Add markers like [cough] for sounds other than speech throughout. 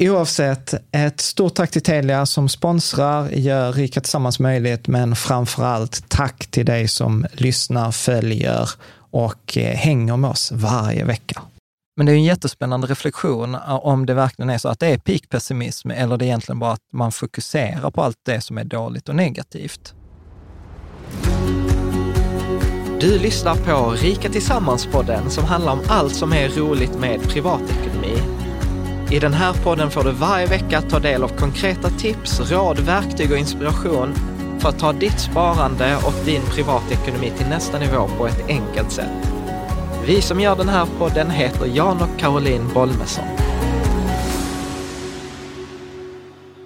Oavsett, ett stort tack till Telia som sponsrar, gör Rika Tillsammans möjligt, men framför allt tack till dig som lyssnar, följer och eh, hänger med oss varje vecka. Men det är en jättespännande reflektion om det verkligen är så att det är peak pessimism eller det är egentligen bara att man fokuserar på allt det som är dåligt och negativt. Du lyssnar på Rika Tillsammans-podden som handlar om allt som är roligt med privatekonomi i den här podden får du varje vecka ta del av konkreta tips, råd, verktyg och inspiration för att ta ditt sparande och din privatekonomi till nästa nivå på ett enkelt sätt. Vi som gör den här podden heter Jan och Caroline Bolmesson.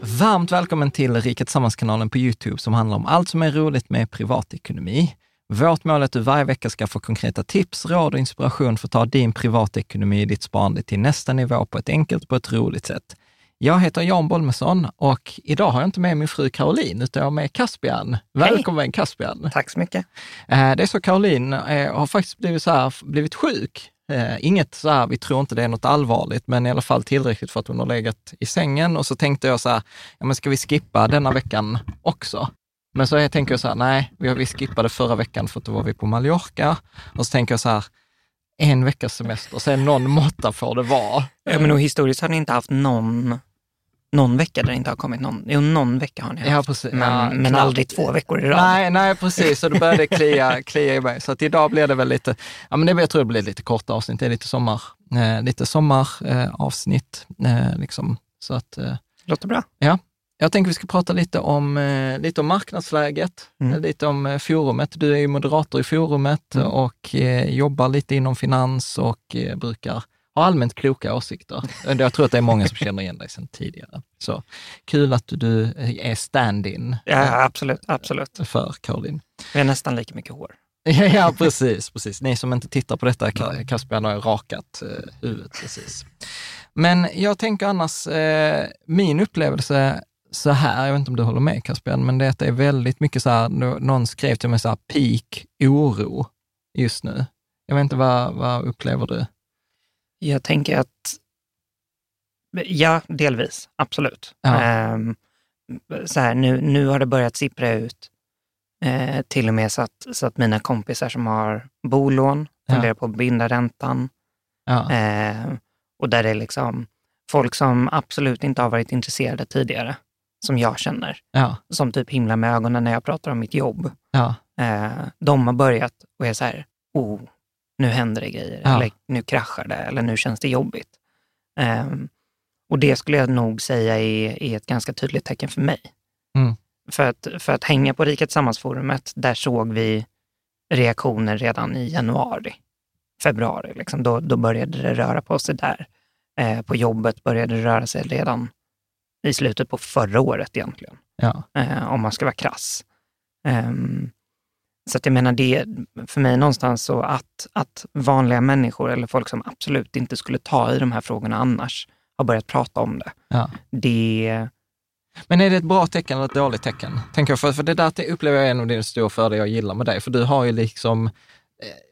Varmt välkommen till Riket Samhälls-kanalen på Youtube som handlar om allt som är roligt med privatekonomi. Vårt mål är att du varje vecka ska få konkreta tips, råd och inspiration för att ta din privatekonomi, ditt sparande till nästa nivå på ett enkelt, på ett roligt sätt. Jag heter Jan Bolmesson och idag har jag inte med min fru Caroline, utan jag har med Caspian. Välkommen Hej. Caspian! Tack så mycket! Eh, det är så Caroline eh, har faktiskt blivit, så här, blivit sjuk. Eh, inget så här, vi tror inte det är något allvarligt, men i alla fall tillräckligt för att hon har legat i sängen. Och så tänkte jag så här, ja men ska vi skippa denna veckan också? Men så jag tänker jag så här, nej, vi skippade förra veckan för att då var vi på Mallorca. Och så tänker jag så här, en veckas semester, sen någon måtta får det vara. Ja, men och historiskt har ni inte haft någon, någon vecka där det inte har kommit någon. Jo, någon vecka har ni haft, ja, precis. men, ja, men aldrig två veckor i rad. Nej, nej precis. Så då började klia, [laughs] klia i mig. Så att idag blir det väl lite, ja men det, jag tror det blir lite korta avsnitt. Det är lite sommar, eh, lite sommaravsnitt. Eh, liksom. Så att, eh, Låter bra. Ja, jag tänker vi ska prata lite om, eh, lite om marknadsläget, mm. lite om eh, forumet. Du är ju moderator i forumet mm. och eh, jobbar lite inom finans och eh, brukar ha allmänt kloka åsikter. Jag tror att det är många som känner igen dig sedan tidigare. Så kul att du är stand-in. Ja, absolut, absolut. För Caroline. Vi har nästan lika mycket hår. [laughs] Ja, precis, precis. Ni som inte tittar på detta, Caspian har rakat eh, huvudet precis. Men jag tänker annars, eh, min upplevelse så här, jag vet inte om du håller med Caspian, men det är väldigt mycket så här, någon skrev till mig så här, peak oro just nu. Jag vet inte, vad, vad upplever du? Jag tänker att, ja, delvis, absolut. Ja. Um, så här, nu, nu har det börjat sippra ut eh, till och med så att, så att mina kompisar som har bolån Ja. funderar på att binda räntan. Ja. Eh, och där det är liksom folk som absolut inte har varit intresserade tidigare, som jag känner, Ja. som typ himlar med ögonen när jag pratar om mitt jobb. Ja. Eh, de har börjat och är så här, oh, nu händer det grejer, Ja. eller nu kraschar det, eller nu känns det jobbigt. Eh, och det skulle jag nog säga är, är ett ganska tydligt tecken för mig. Mm. För, att, för att hänga på Riket Sammansforumet, där såg vi reaktioner redan i januari, februari. Liksom. Då, då började det röra på sig där. Eh, på jobbet började det röra sig redan i slutet på förra året egentligen Ja. eh, om man ska vara krass. Ehm, så att jag menar, det för mig någonstans så att, att vanliga människor eller folk som absolut inte skulle ta i de här frågorna annars har börjat prata om det. Ja. Det, Men är det ett bra tecken eller ett dåligt tecken? Tänker jag, för, för det där upplever jag är en av dina stora fördelar jag gillar med dig, för du har ju liksom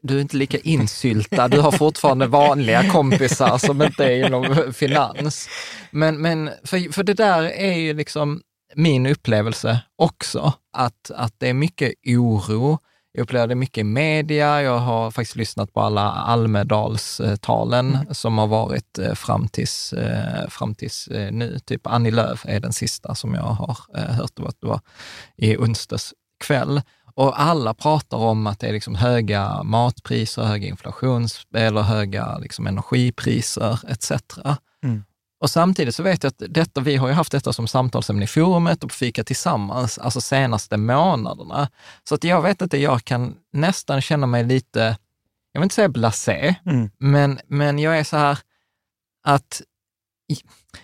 du är inte lika insyltad, du har fortfarande vanliga kompisar som inte är inom finans. Men, men för, för det där är ju liksom min upplevelse också, att, att det är mycket oro. Jag upplever det mycket i media. Jag har faktiskt lyssnat på alla Almedalstalen som har varit eh, fram tills, eh, fram tills eh, nu. Typ Annie Lööf är den sista som jag har hört. Det var, det var i onsdags kväll. Och alla pratar om att det är liksom höga matpriser, höga inflations eller höga liksom energipriser etc. Mm. Och samtidigt så vet jag att detta, vi har ju haft detta som samtalsämne i forumet och på Fika Tillsammans, alltså senaste månaderna. Så att jag vet inte, jag kan nästan känna mig lite, jag vill inte säga blasé, mm, men, men jag är så här att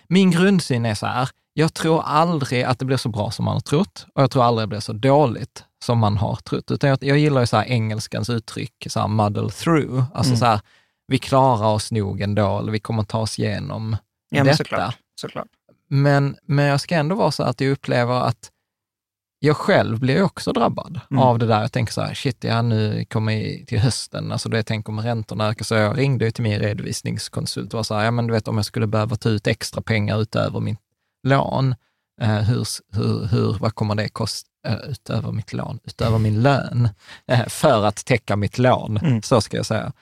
min grundsyn är så här, jag tror aldrig att det blir så bra som man har trott och jag tror aldrig det blir så dåligt som man har trott. Utan jag, jag gillar ju så här engelskans uttryck, så här muddle through, alltså Mm. så här, vi klarar oss nog ändå, eller vi kommer ta oss igenom ja, men detta. såklart. såklart. Men, men jag ska ändå vara så att jag upplever att jag själv blir också drabbad Mm. av det där. Jag tänker så här, shit, ja nu kommer jag till hösten, alltså det jag tänker om räntorna ökar. Så jag ringde ju till min redovisningskonsult och var så här, ja men du vet om jag skulle behöva ta ut extra pengar utöver mitt lån, eh, hur, hur, hur, vad kommer det kosta eh, utöver mitt lån, utöver min lön, eh, för att täcka mitt lån, Mm. så ska jag säga.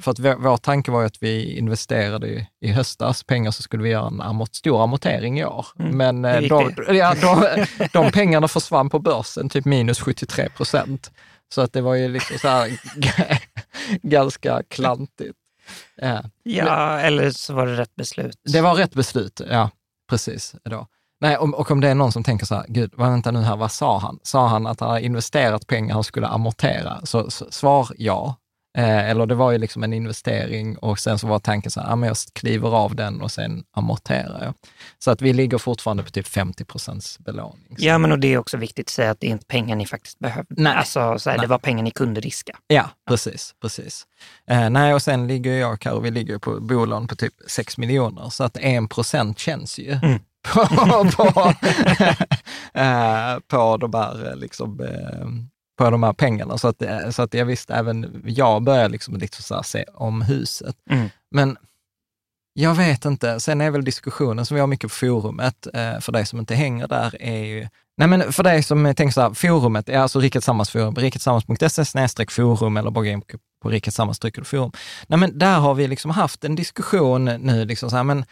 För att vår, vår tanke var ju att vi investerade i, i höstas pengar så skulle vi göra en amort, stor amortering i år. Mm, Men det. [laughs] ja, de, [laughs] de pengarna försvann på börsen, typ minus 73 procent. Så att det var ju liksom så här [laughs] ganska klantigt. Ja. Ja, eller så var det rätt beslut. Det var rätt beslut, ja precis. Då. Nej, och, och om det är någon som tänker så här, gud, vänta nu här, vad sa han? Sa han att han har investerat pengar och skulle amortera? Så, så svar ja. Eh, eller det var ju liksom en investering och sen så var tanken så här, men jag kliver av den och sen amorterar jag. Så att vi ligger fortfarande på typ 50 procents belåning. Ja, men och det är också viktigt att säga att det är inte pengar ni faktiskt behövde. Nej. Alltså, så här, det var pengar ni kunde riska. Ja, precis. precis. Eh, nej, och sen ligger jag och vi ligger på bolån på typ 6 miljoner, så att 1 procent känns ju Mm. [laughs] på, på, [laughs] eh, på, de här, eh, liksom, eh, på de här pengarna. Så att, eh, så att jag visste, även jag börjar liksom lite så här se om huset. Mm. Men jag vet inte. Sen är väl diskussionen som vi har mycket på forumet, eh, för dig som inte hänger där, är ju Nej, men för dig som tänker så här, forumet är alltså Rikets Sammansforum, riketsammans.se snedstreck forum eller bara in på- Sammans du forum. Nej, men där har vi liksom haft en diskussion nu, liksom så här, men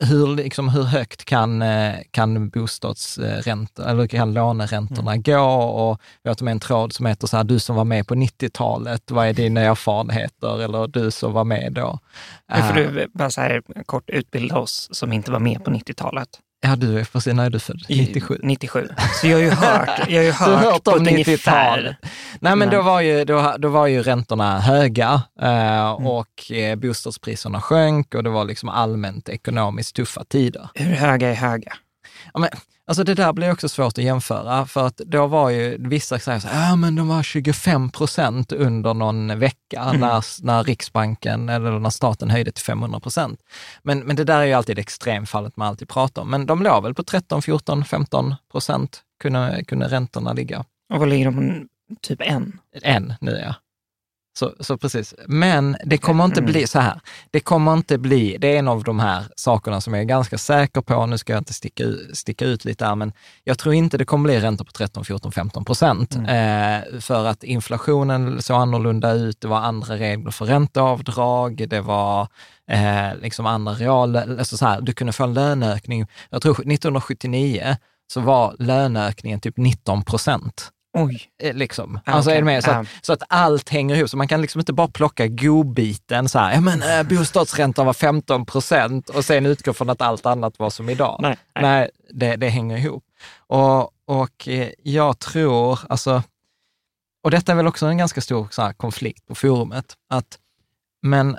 hur, liksom, hur högt kan, eh, kan bostadsräntor, eller kan låneräntorna Mm. gå? Och vi har en tråd som heter så här, du som var med på 90-talet, vad är dina erfarenheter? Eller du som var med då. Nu får Eh, du bara så här kort utbilda oss som inte var med på 90-talet. Ja, du är precis, när är du född? I 97. 97. Så jag har ju hört, jag har ju [laughs] hört, Du hört på ett 90-talet. ungefär. Nej, men Men- då var ju, då, då var ju räntorna höga eh, Mm. och eh, bostadspriserna sjönk och det var liksom allmänt ekonomiskt tuffa tider. Hur höga är höga? Ja, men, alltså det där blir också svårt att jämföra, för att då var ju vissa säger så här, ja men de var 25 procent under någon vecka Mm. när, när Riksbanken eller när staten höjde till 500 procent. Men, men det där är ju alltid extremfallet man alltid pratar om. Men de låg väl på 13, 14, 15 procent kunde, kunde räntorna ligga. Och vad ligger de på? Typ en? En nu ja. Så, så precis. Men det kommer inte Mm. bli så här. Det kommer inte bli, det är en av de här sakerna som jag är ganska säker på, nu ska jag inte sticka, ut- sticka ut lite här, men jag tror inte det kommer bli räntor på 13, 14, 15 procent. Eh, för att inflationen såg annorlunda ut, det var andra regler för ränteavdrag, det var eh, liksom andra real, alltså så här, du kunde få en löneökning, jag tror 1979 så var löneökningen typ 19 procent. Oj. Eh, Liksom. Ah, Alltså är det med? Så, Ah. att, så att allt hänger ihop. Så man kan liksom inte bara plocka godbiten så här, ja men äh, bostadsräntan var 15 procent och sen utgå från att allt annat var som idag. Nej, nej. Nej, det, det hänger ihop. Och, och eh, jag tror, alltså, och detta är väl också en ganska stor här, konflikt på forumet, att men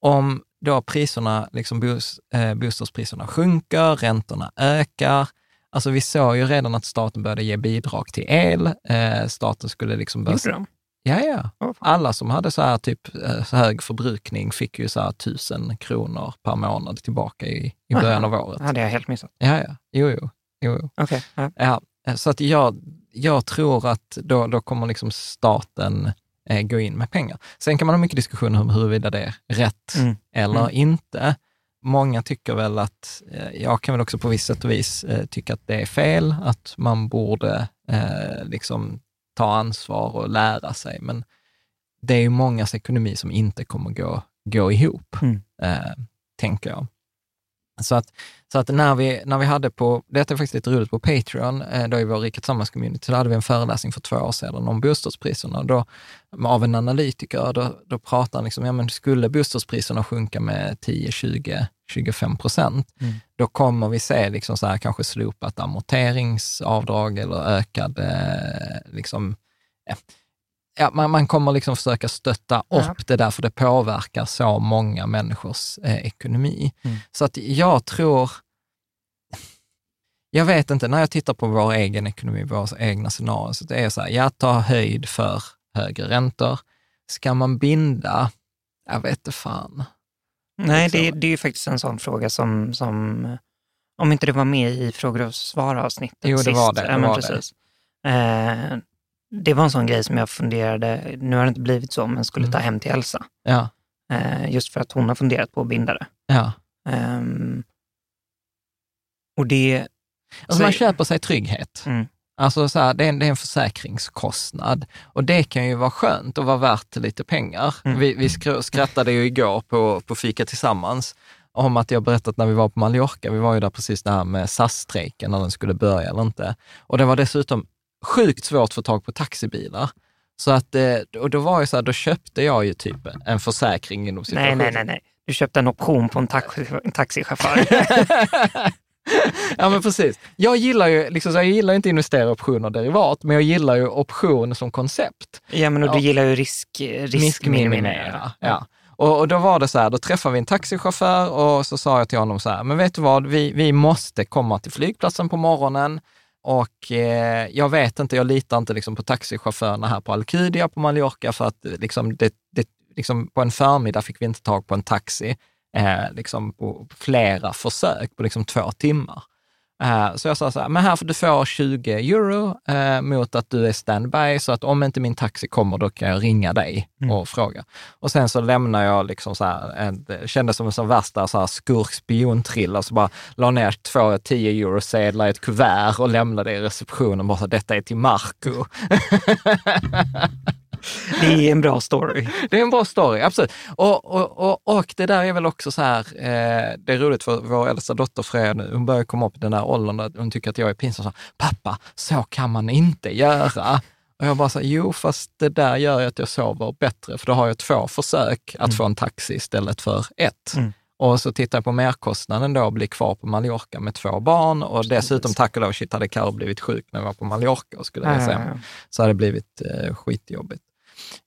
om då priserna, liksom bos, eh, bostadspriserna sjunker, räntorna ökar, Alltså vi såg ju redan att staten började ge bidrag till el. Eh, staten skulle liksom börja... Gjorde de? Ja, ja. Fan. Alla som hade så här typ eh, så hög förbrukning fick ju så här tusen kronor per månad tillbaka i, i början av året. Det hade jag helt missat. Ja, ja. Jo, jo. jo, jo. Okej. Ja. Ja, eh, så att jag, jag tror att då, då kommer liksom staten eh, gå in med pengar. Sen kan man ha mycket diskussioner om huruvida det är rätt Mm. eller Mm. inte. Många tycker väl att, eh, jag kan väl också på visst sätt och vis eh, tycka att det är fel, att man borde eh, liksom ta ansvar och lära sig. Men det är ju mångas ekonomi som inte kommer gå, gå ihop, Mm. eh, tänker jag. Så att, så att när, vi, när vi hade på, detta är faktiskt lite roligt, på Patreon, eh, då i vår Rika Tillsammans-community, så hade vi en föreläsning för två år sedan om bostadspriserna. Då, av en analytiker, då, då pratade han liksom, ja men skulle bostadspriserna sjunka med 10, 20, 25 procent, Mm. då kommer vi se liksom så här, kanske slopat amorteringsavdrag eller ökad, eh, liksom, ja, ja, man, man kommer liksom försöka stötta Ja. upp det där, för det påverkar så många människors eh, ekonomi. Mm. Så att jag tror, jag vet inte, när jag tittar på vår egen ekonomi, våra egna scenarier, så det är så här, jag tar höjd för högre räntor. Ska man binda? Jag vet inte fan. Nej, Liksom. det, det är ju faktiskt en sån fråga som, som om inte det var med i frågor och svar-avsnittet Jo, det sist. var det, Ja, det men var det. precis. Eh, det var en sån grej som jag funderade, nu har det inte blivit så, men skulle Mm. ta hem till Elsa. Ja, Eh, just för att hon har funderat på att binda det. ja. Ehm, och det... Alltså så- man köper sig trygghet. Mm. Alltså så här, det, är en, det är en försäkringskostnad och det kan ju vara skönt och vara värt lite pengar. Mm. Vi, vi skr- skrattade ju igår på, på Fika Tillsammans om att jag berättat när vi var på Mallorca, vi var ju där precis det här med SAS-strejken, när den skulle börja eller inte. Och det var dessutom sjukt svårt att få tag på taxibilar. Så att, eh, och då var ju så här, då köpte jag ju typ en försäkring inom Nej, situationen. nej, nej, nej. Du köpte en option på en taxi, taxichaufför. [laughs] ja men precis. Jag gillar ju liksom, jag gillar inte investera i optioner och derivat, men jag gillar ju option som koncept. ja, men och du Ja. gillar ju risk, riskminimera. Ja. Och, och då var det så här, då träffade vi en taxichaufför och så sa jag till honom så här, men vet du vad, vi, vi måste komma till flygplatsen på morgonen och eh, jag vet inte, jag litar inte liksom på taxichaufförerna här på Alcudia på Mallorca för att eh, liksom det, det, liksom på en förmiddag fick vi inte tag på en taxi eh, liksom på flera försök på liksom två timmar. Eh, Så jag sa så här, men här får du få 20 euro eh, mot att du är standby, så att om inte min taxi kommer, då kan jag ringa dig och fråga. Och sen så lämnar jag liksom så här, en, det kändes som en sån värsta så här så bara la ner två 10 euro sedlar i ett kuvert och lämnade i receptionen, bara så detta är till Marco. [laughs] Det är en bra story. Det är en bra story, absolut. Och, och, och, och det där är väl också så här, eh, det är roligt för vår äldsta dotter Freja nu, hon börjar komma upp i den där åldern där hon tycker att jag är pinsam. Så, Pappa, så kan man inte göra. Och jag bara så här, jo fast det där gör ju att jag sover bättre, för då har jag två försök att få en taxi istället för ett. Mm. Och så tittar jag på merkostnaden då, bli kvar på Mallorca med två barn och dessutom tack och lov, shit hade Karo blivit sjuk när vi var på Mallorca och skulle resa hem så hade det blivit eh, skitjobbigt.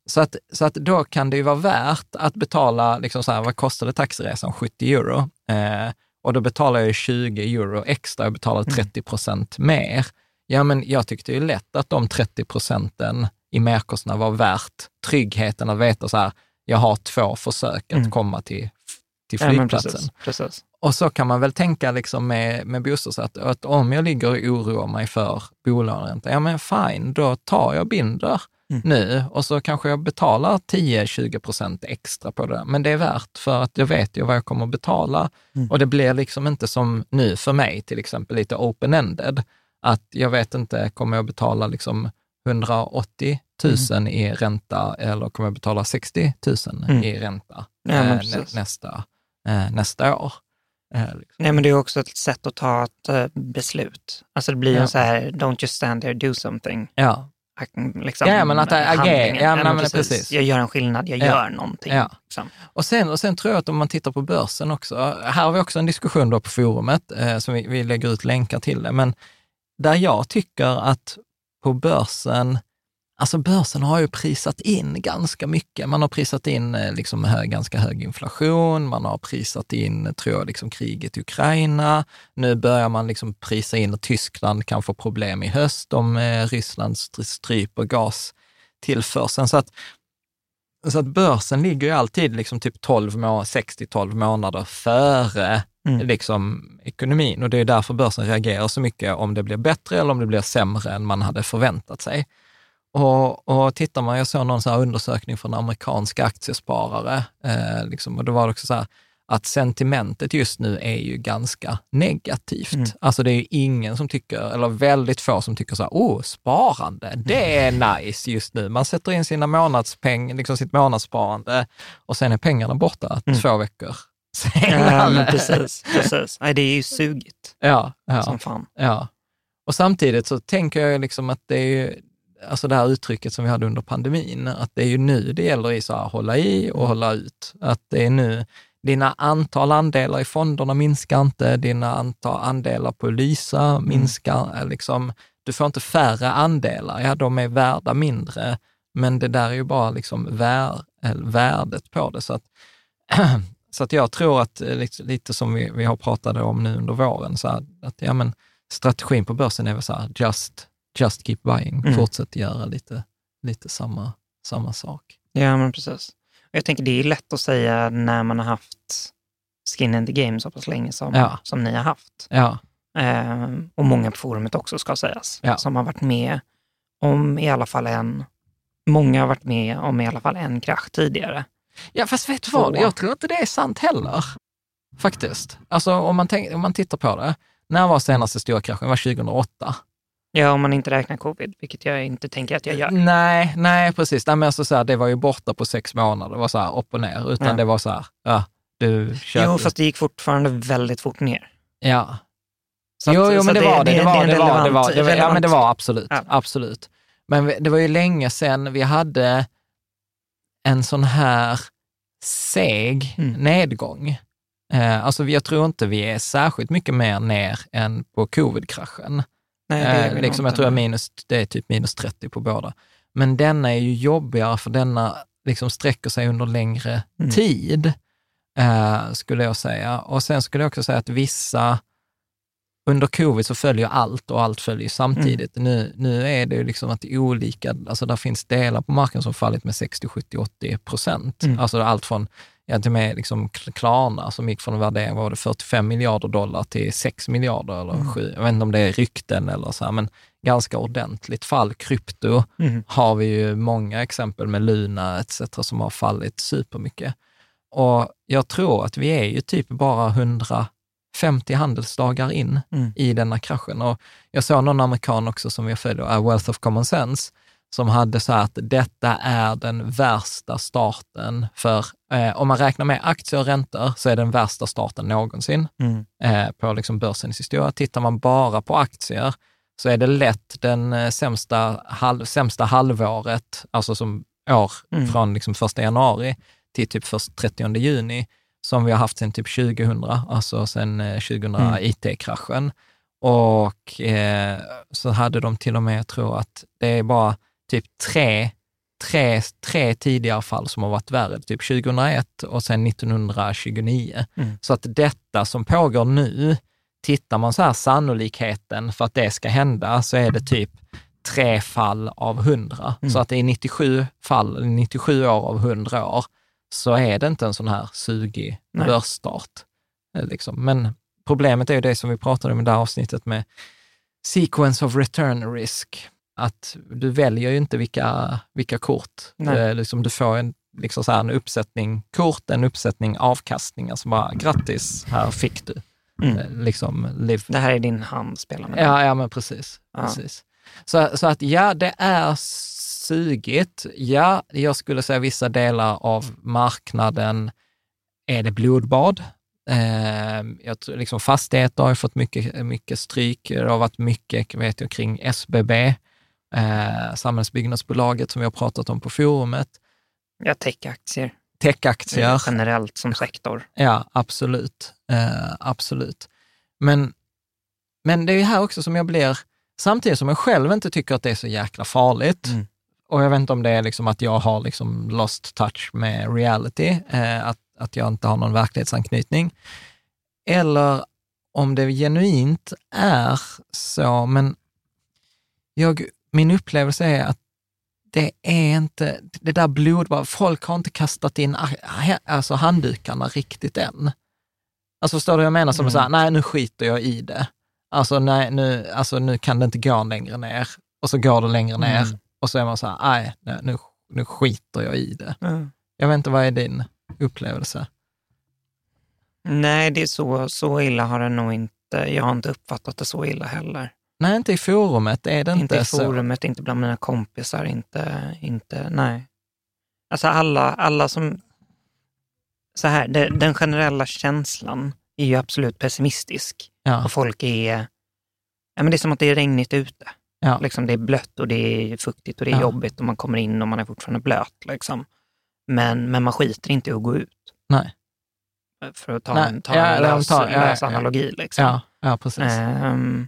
Så att, så att då kan det ju vara värt att betala, liksom så här, vad kostade taxiresan? 70 euro. Eh, och då betalar jag ju 20 euro extra, jag betalar 30 procent mer. Ja, men jag tyckte ju lätt att de 30 procenten i merkostnad var värt tryggheten att veta så här, jag har två försök att Mm. komma till, till Ja, flygplatsen. precis, precis. Och så kan man väl tänka liksom med, med bostads att, att om jag ligger och oroar mig för bolåneränta, ja men fine, då tar jag binder mm. nu och så kanske jag betalar 10-20 procent extra på det. Men det är värt för att jag vet ju vad jag kommer att betala mm. och det blir liksom inte som nu för mig till exempel lite open-ended. Att jag vet inte, kommer jag betala liksom 180 000 mm. i ränta eller kommer jag betala 60 000 mm. i ränta ja, eh, nästa, eh, nästa år? Eh, liksom. Nej, men det är också ett sätt att ta ett uh, beslut. Alltså det blir ju ja. så här, don't just stand there, do something. Ja. Liksom, ja, men att agera. Ja, men, precis. precis. Jag gör en skillnad, jag ja. gör någonting. Ja. Liksom. Och, sen, och sen tror jag att om man tittar på börsen också, här har vi också en diskussion då på forumet, eh, som vi, vi lägger ut länkar till det, men där jag tycker att på börsen, Alltså börsen har ju prisat in ganska mycket. Man har prisat in eh, liksom hög, ganska hög inflation, man har prisat in, tror jag, liksom kriget i Ukraina. Nu börjar man liksom prisa in att Tyskland kan få problem i höst om eh, Ryssland stryper gastillförseln. Så att, så att börsen ligger ju alltid liksom typ 6-12 månader före mm. liksom, ekonomin. Och det är därför börsen reagerar så mycket om det blir bättre eller om det blir sämre än man hade förväntat sig. Och, och tittar man, jag såg någon så undersökning från amerikanska aktiesparare, eh, liksom, och då var det också så här, att sentimentet just nu är ju ganska negativt. Mm. Alltså det är ju ingen som tycker, eller väldigt få som tycker så här, oh, sparande, det är nice just nu. Man sätter in sina månadspeng, liksom sitt månadssparande och sen är pengarna borta mm. två veckor [laughs] senare. Ja, precis, precis. Nej, det är ju sugigt ja, ja, som fan. Ja. Och samtidigt så tänker jag liksom att det är ju, alltså det här uttrycket som vi hade under pandemin, att det är ju nu det gäller i så här, hålla i och hålla ut. Att det är nu, dina antal andelar i fonderna minskar inte, dina antal andelar på Lysa mm. minskar. Mm. Liksom, du får inte färre andelar, ja de är värda mindre, men det där är ju bara liksom vär, värdet på det. Så att, [clears throat] så att jag tror att, eh, lite, lite som vi, vi har pratat om nu under våren, så här, att ja, men strategin på börsen är väl så här, just just keep buying, mm. fortsätt göra lite, lite samma, samma sak. Ja, men precis. Jag tänker det är lätt att säga när man har haft skin in the game så pass länge som, ja. som ni har haft. Ja. Eh, och många på forumet också ska sägas, ja. som har varit med om i alla fall en, många har varit med om i alla fall en krasch tidigare. Ja, fast vet du vad, jag tror inte det är sant heller. Faktiskt. Alltså om man, tänk, om man tittar på det. När var senaste stora kraschen? Det var 2008. Ja, om man inte räknar covid, vilket jag inte tänker att jag gör. Nej, nej precis. Nej, men alltså så här, det var ju borta på sex månader, det var så här upp och ner, utan ja. det var så här, ja, du köpte. Jo, fast det gick fortfarande väldigt fort ner. Ja. Så jo, jo, men det, det var det. Det, var, det, var, det, var, det, var, ja, men det var absolut, ja. absolut. Men det var ju länge sedan vi hade en sån här seg mm. nedgång. Eh, alltså jag tror inte vi är särskilt mycket mer ner än på covid-kraschen. Nej, eh, liksom, jag tror att minus, det är typ minus 30 på båda. Men denna är ju jobbigare för denna liksom sträcker sig under längre mm. tid, eh, skulle jag säga. Och sen skulle jag också säga att vissa, under covid så följer allt och allt följer samtidigt. Mm. Nu, nu är det ju liksom att olika, alltså där finns delar på marknaden som fallit med 60, 70, 80 procent. Mm. Alltså allt från ja, till och med liksom Klarna som gick från en värdering, var det 45 miljarder dollar till 6 miljarder eller mm. 7, jag vet inte om det är rykten eller så här, men ganska ordentligt fall. Krypto mm. har vi ju många exempel med Luna etc. som har fallit supermycket. Och jag tror att vi är ju typ bara 150 handelsdagar in mm. i denna kraschen. Och jag såg någon amerikan också som jag följer, Wealth of Common Sense, som hade så att detta är den värsta starten för, eh, om man räknar med aktier och räntor, så är den värsta starten någonsin mm. eh, på liksom börsens historia. Tittar man bara på aktier så är det lätt den eh, sämsta, halv, sämsta halvåret, alltså som år mm. från liksom första januari till typ först 30 juni, som vi har haft sedan typ 2000, alltså sedan 2000 eh, mm. IT-kraschen. Och eh, så hade de till och med, jag tror att det är bara typ tre, tre, tre tidigare fall som har varit värre, typ 2001 och sen 1929. Mm. Så att detta som pågår nu, tittar man så här sannolikheten för att det ska hända, så är det typ tre fall av hundra. Mm. Så att det är 97 fall, 97 år av 100 år, så är det inte en sån här sugig börsstart. Eh, liksom. Men problemet är ju det som vi pratade om i det här avsnittet med sequence of return risk. Att du väljer ju inte vilka, vilka kort. Du, liksom, du får en, liksom så en uppsättning kort, en uppsättning avkastningar som bara, grattis, här fick du. Mm. Eh, Liksom, live. Det här är din hand, spelar med. Ja, ja men precis. Precis. Så, så att ja, det är sugigt. Ja, jag skulle säga vissa delar av marknaden är det blodbad. Eh, jag tror, liksom fastigheter har ju fått mycket, mycket stryk. Det har varit mycket vet jag, kring SBB, eh, Samhällsbyggnadsbolaget som vi har pratat om på forumet. Ja, techaktier. Techaktier. Generellt som sektor. Ja, absolut. Eh, absolut. Men, men det är ju här också som jag blir, samtidigt som jag själv inte tycker att det är så jäkla farligt, Mm. och jag vet inte om det är liksom att jag har liksom lost touch med reality, eh, att, att jag inte har någon verklighetsanknytning, eller om det genuint är så, men jag, min upplevelse är att det är inte, det där blodbad, folk har inte kastat in alltså handdukarna riktigt än. Alltså förstår du vad jag menar? Som Mm. så här, nej nu skiter jag i det. Alltså, nej, nu, alltså nu kan det inte gå längre ner. Och så går det längre ner Mm. och så är man så här, nej, nej nu, nu skiter jag i det. Mm. Jag vet inte, vad är din upplevelse? Nej, det är så, så illa har det nog inte. Jag har inte uppfattat det så illa heller. Nej, inte i forumet är det inte, Inte i så. forumet, inte bland mina kompisar, inte, inte, nej. Alltså alla, alla som... Så här, det, den generella känslan är ju absolut pessimistisk. Ja, Och folk är... Ja, men det är som att det är regnigt ute. ja, Liksom, det är blött och det är fuktigt och det är Ja. jobbigt och man kommer in och man är fortfarande blöt. Liksom. Men, men man skiter inte i att gå ut. nej. För att ta Nej, en, ta ja, en lös, ta- lös analogi. Liksom. Ja, ja precis. Ehm,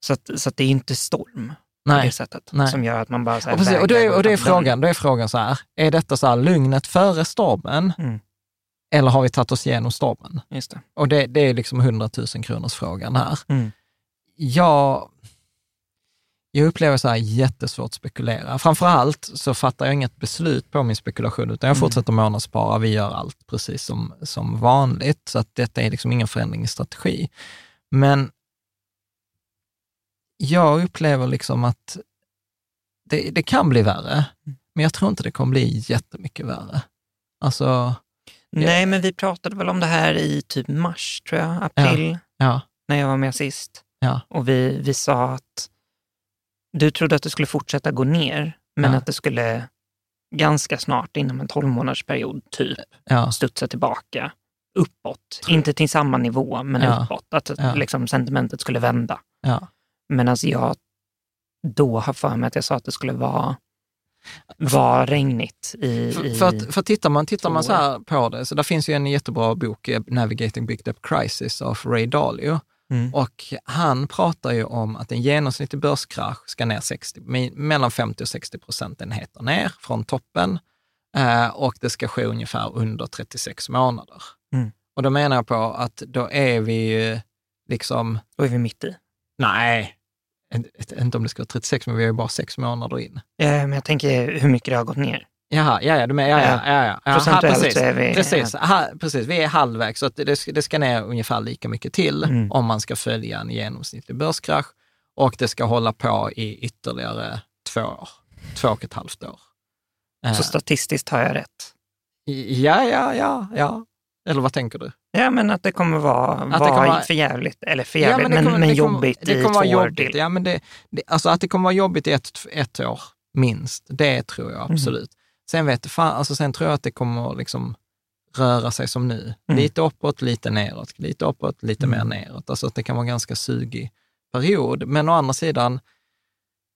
så att, så att det är inte storm på nej. det sättet nej. som gör att man bara så här Och, precis, och, det, gå och det är frågan, då är frågan så här, är detta så här lugnet före stormen Mm. eller har vi tagit oss igenom stormen? Just det. Och det, det är liksom 100 000 kronors frågan här. Mm. Jag, jag upplever så här jättesvårt att spekulera. Framför allt så fattar jag inget beslut på min spekulation, utan jag Mm. fortsätter månadsspara. Vi gör allt precis som, som vanligt, så att detta är liksom ingen förändring i strategi. Men jag upplever liksom att det, det kan bli värre, men jag tror inte det kommer bli jättemycket värre. Alltså, Nej, men vi pratade väl om det här i typ mars, tror jag, april, ja, när jag var med sist. ja, Och vi, vi sa att du trodde att det skulle fortsätta gå ner, men Ja. att det skulle ganska snart, inom en 12 månaders period, typ, ja, studsa tillbaka uppåt. Inte till samma nivå, men Ja. uppåt. Att Ja. liksom, sentimentet skulle vända. ja. Medan jag då har för mig att jag sa att det skulle vara, vara regnigt i... För, i för, att, för tittar man, tittar man så här på det, så där finns ju en jättebra bok, eh, Navigating Big Debt Crisis av Ray Dalio. Mm. Och han pratar ju om att en genomsnittlig börskrasch ska ner 60, me- mellan 50 och 60 procentenheter ner från toppen. Eh, och det ska ske ungefär under 36 månader. Mm. Och då menar jag på att då är vi ju liksom, Då är vi mitt i. nej, inte- inte om det ska vara 36, men vi är ju bara sex månader in. Ja, men jag tänker hur mycket det har gått ner. Jaha, ja, ja, du menar, ja, ja, ja, ja. ja Procentuellt precis. så är vi- Precis, ha, precis, vi är halvvägs, så att det, ska- det ska ner ungefär lika mycket till Mm. om man ska följa en genomsnittlig börskrasch och det ska hålla på i ytterligare två år, två och ett halvt år. Så Eh, statistiskt har jag rätt. ja, ja, ja, ja. Eller vad tänker du? Ja, men att det kommer vara, det vara kommer vara- för jävligt, eller för Ja, det men, kommer- men det kommer- jobbigt det i kommer vara två år jobbigt. till. Ja, men det, det, alltså att det kommer vara jobbigt i ett, ett år, minst, det tror jag absolut. Sen vet fan, alltså sen tror jag att det kommer att liksom röra sig som nu. Mm. Lite uppåt, lite neråt, lite uppåt, lite Mm. mer neråt. Alltså att det kan vara en ganska sugig period. Men å andra sidan,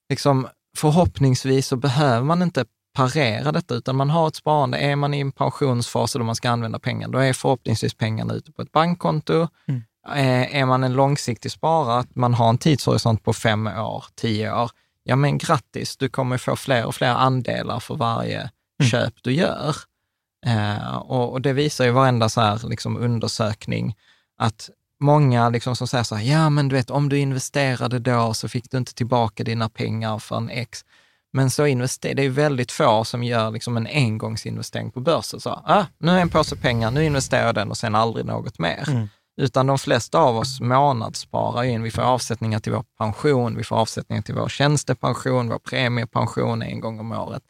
liksom, förhoppningsvis så behöver man inte parera detta, utan man har ett sparande. Är man i en pensionsfas där man ska använda pengar, då är förhoppningsvis pengarna ute på ett bankkonto. Mm. Eh, Är man en långsiktig sparare, att man har en tidshorisont på fem år, tio år, ja men grattis, du kommer få fler och fler andelar för varje Mm. köp du gör. Eh, och, och det visar ju varenda så här, liksom, undersökning att många liksom som säger så här, ja men du vet om du investerade då så fick du inte tillbaka dina pengar för en X. Men så invester- det är väldigt få som gör liksom en engångsinvestering på börsen. Så, ah, nu är en påse pengar, nu investerar jag den och sen aldrig något mer. Mm. utan de flesta av oss månadssparar in. Vi får avsättningar till vår pension, vi får avsättningar till vår tjänstepension, vår premiepension en gång om året,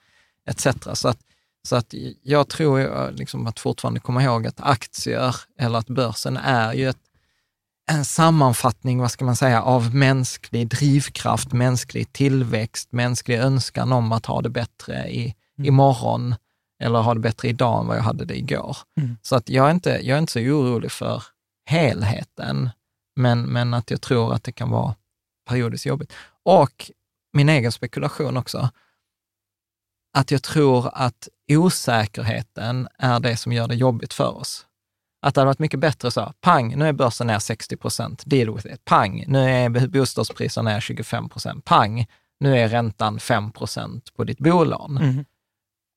etc. Så att, så att jag tror liksom att fortfarande komma ihåg att aktier eller att börsen är ju ett, en sammanfattning, vad ska man säga, av mänsklig drivkraft, mänsklig tillväxt, mänsklig önskan om att ha det bättre i, mm. imorgon eller ha det bättre idag än vad jag hade det igår. Mm. Så att jag, är inte, jag är inte så orolig för helheten, men, men att jag tror att det kan vara periodiskt jobbigt. Och min egen spekulation också, att jag tror att osäkerheten är det som gör det jobbigt för oss. Att det hade varit mycket bättre så, pang, nu är börsen ner 60 procent, deal with it. Pang, nu är bostadspriserna ner 25 procent. Pang, nu är räntan 5 procent på ditt bolån. Mm.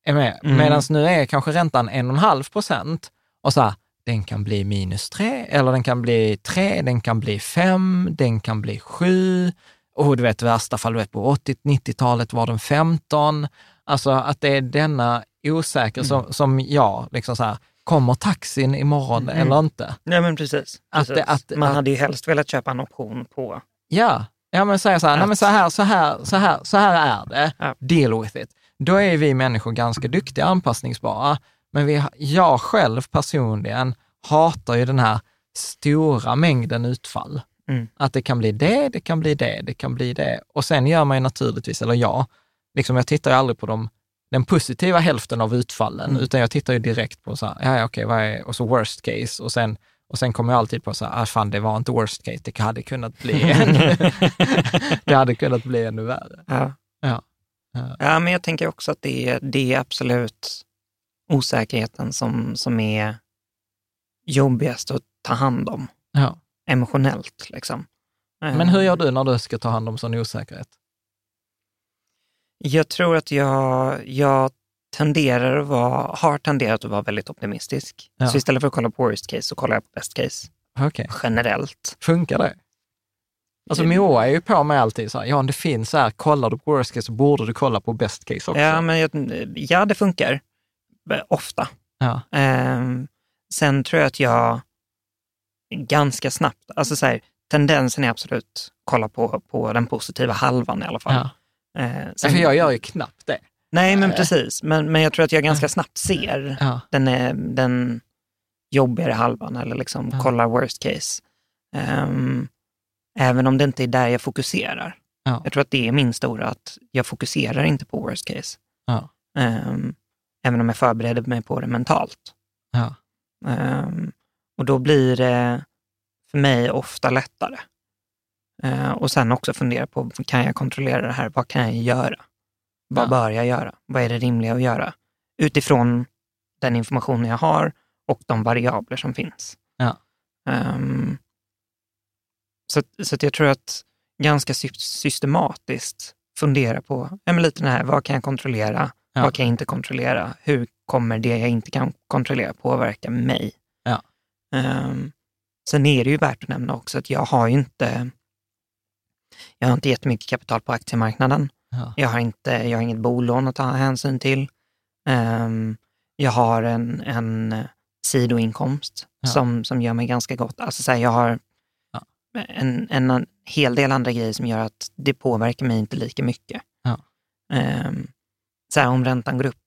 Är med? Mm. Medan nu är kanske räntan 1,5 procent och så här, den kan bli minus 3 eller den kan bli 3, den kan bli 5, den kan bli 7. Och du vet, värsta fall, du vet, på 80-90-talet var den 15. Alltså att det är denna osäker mm. som, som jag, liksom så här, kommer taxin imorgon mm. eller inte? Nej men precis. Att, precis. Att, Man att, hade ju helst velat köpa en option på... Ja, ja men säga så här, nej men så här, så här, så här, så här är det, ja. deal with it. Då är vi människor ganska duktiga anpassningsbara, men vi, jag själv personligen hatar ju den här stora mängden utfall. Mm. Att det kan bli det, det kan bli det, det kan bli det. Och sen gör man ju naturligtvis, eller jag, liksom jag tittar ju aldrig på de, den positiva hälften av utfallen, mm. utan jag tittar ju direkt på så här, ja, okej, vad är, och så worst case, och sen, och sen kommer jag alltid på så här, ah, fan det var inte worst case, det hade kunnat bli [laughs] ännu, [laughs] det hade kunnat bli ännu värre. Ja. Ja. ja, men jag tänker också att det, det är absolut osäkerheten som, som är jobbigast att ta hand om. Ja. Emotionellt liksom. Men hur gör du när du ska ta hand om sån osäkerhet? Jag tror att jag, jag tenderar att vara, har tenderat att vara väldigt optimistisk. Ja. Så istället för att kolla på worst case så kollar jag på best case. Okay. Generellt. Funkar det? Alltså Moa är ju på mig alltid så här, ja det finns så här, kollar du på worst case så borde du kolla på best case också. Ja, men jag, ja det funkar. Ofta. Ja. Um, sen tror jag att jag ganska snabbt, alltså så här, tendensen är absolut kolla på, på den positiva halvan i alla fall. Ja. Eh, sen, för jag gör ju knappt det. Nej, men eh. precis. Men, men jag tror att jag ganska snabbt ser ja. den, är, den jobbigare halvan eller liksom ja. kollar worst case. Um, även om det inte är där jag fokuserar. Ja. Jag tror att det är min stora, att jag fokuserar inte på worst case. Um, även om jag förbereder mig på det mentalt. Um, och då blir det för mig ofta lättare. Uh, och sen också fundera på, kan jag kontrollera det här? Vad kan jag göra? Vad ja. bör jag göra? Vad är det rimliga att göra? Utifrån den information jag har och de variabler som finns. Ja. Um, så så jag tror att ganska systematiskt fundera på, ja, men lite den här, vad kan jag kontrollera? Ja. Vad kan jag inte kontrollera? Hur kommer det jag inte kan kontrollera påverka mig? Ja. Um, sen är det ju värt att nämna också att jag har ju inte, jag har inte jättemycket kapital på aktiemarknaden. Ja. Jag, har inte, jag har inget bolån att ta hänsyn till. Um, jag har en, en sidoinkomst ja. som, som gör mig ganska gott. Alltså så här, jag har ja. en, en hel del andra grejer som gör att det påverkar mig inte lika mycket. Um, så här, om räntan går upp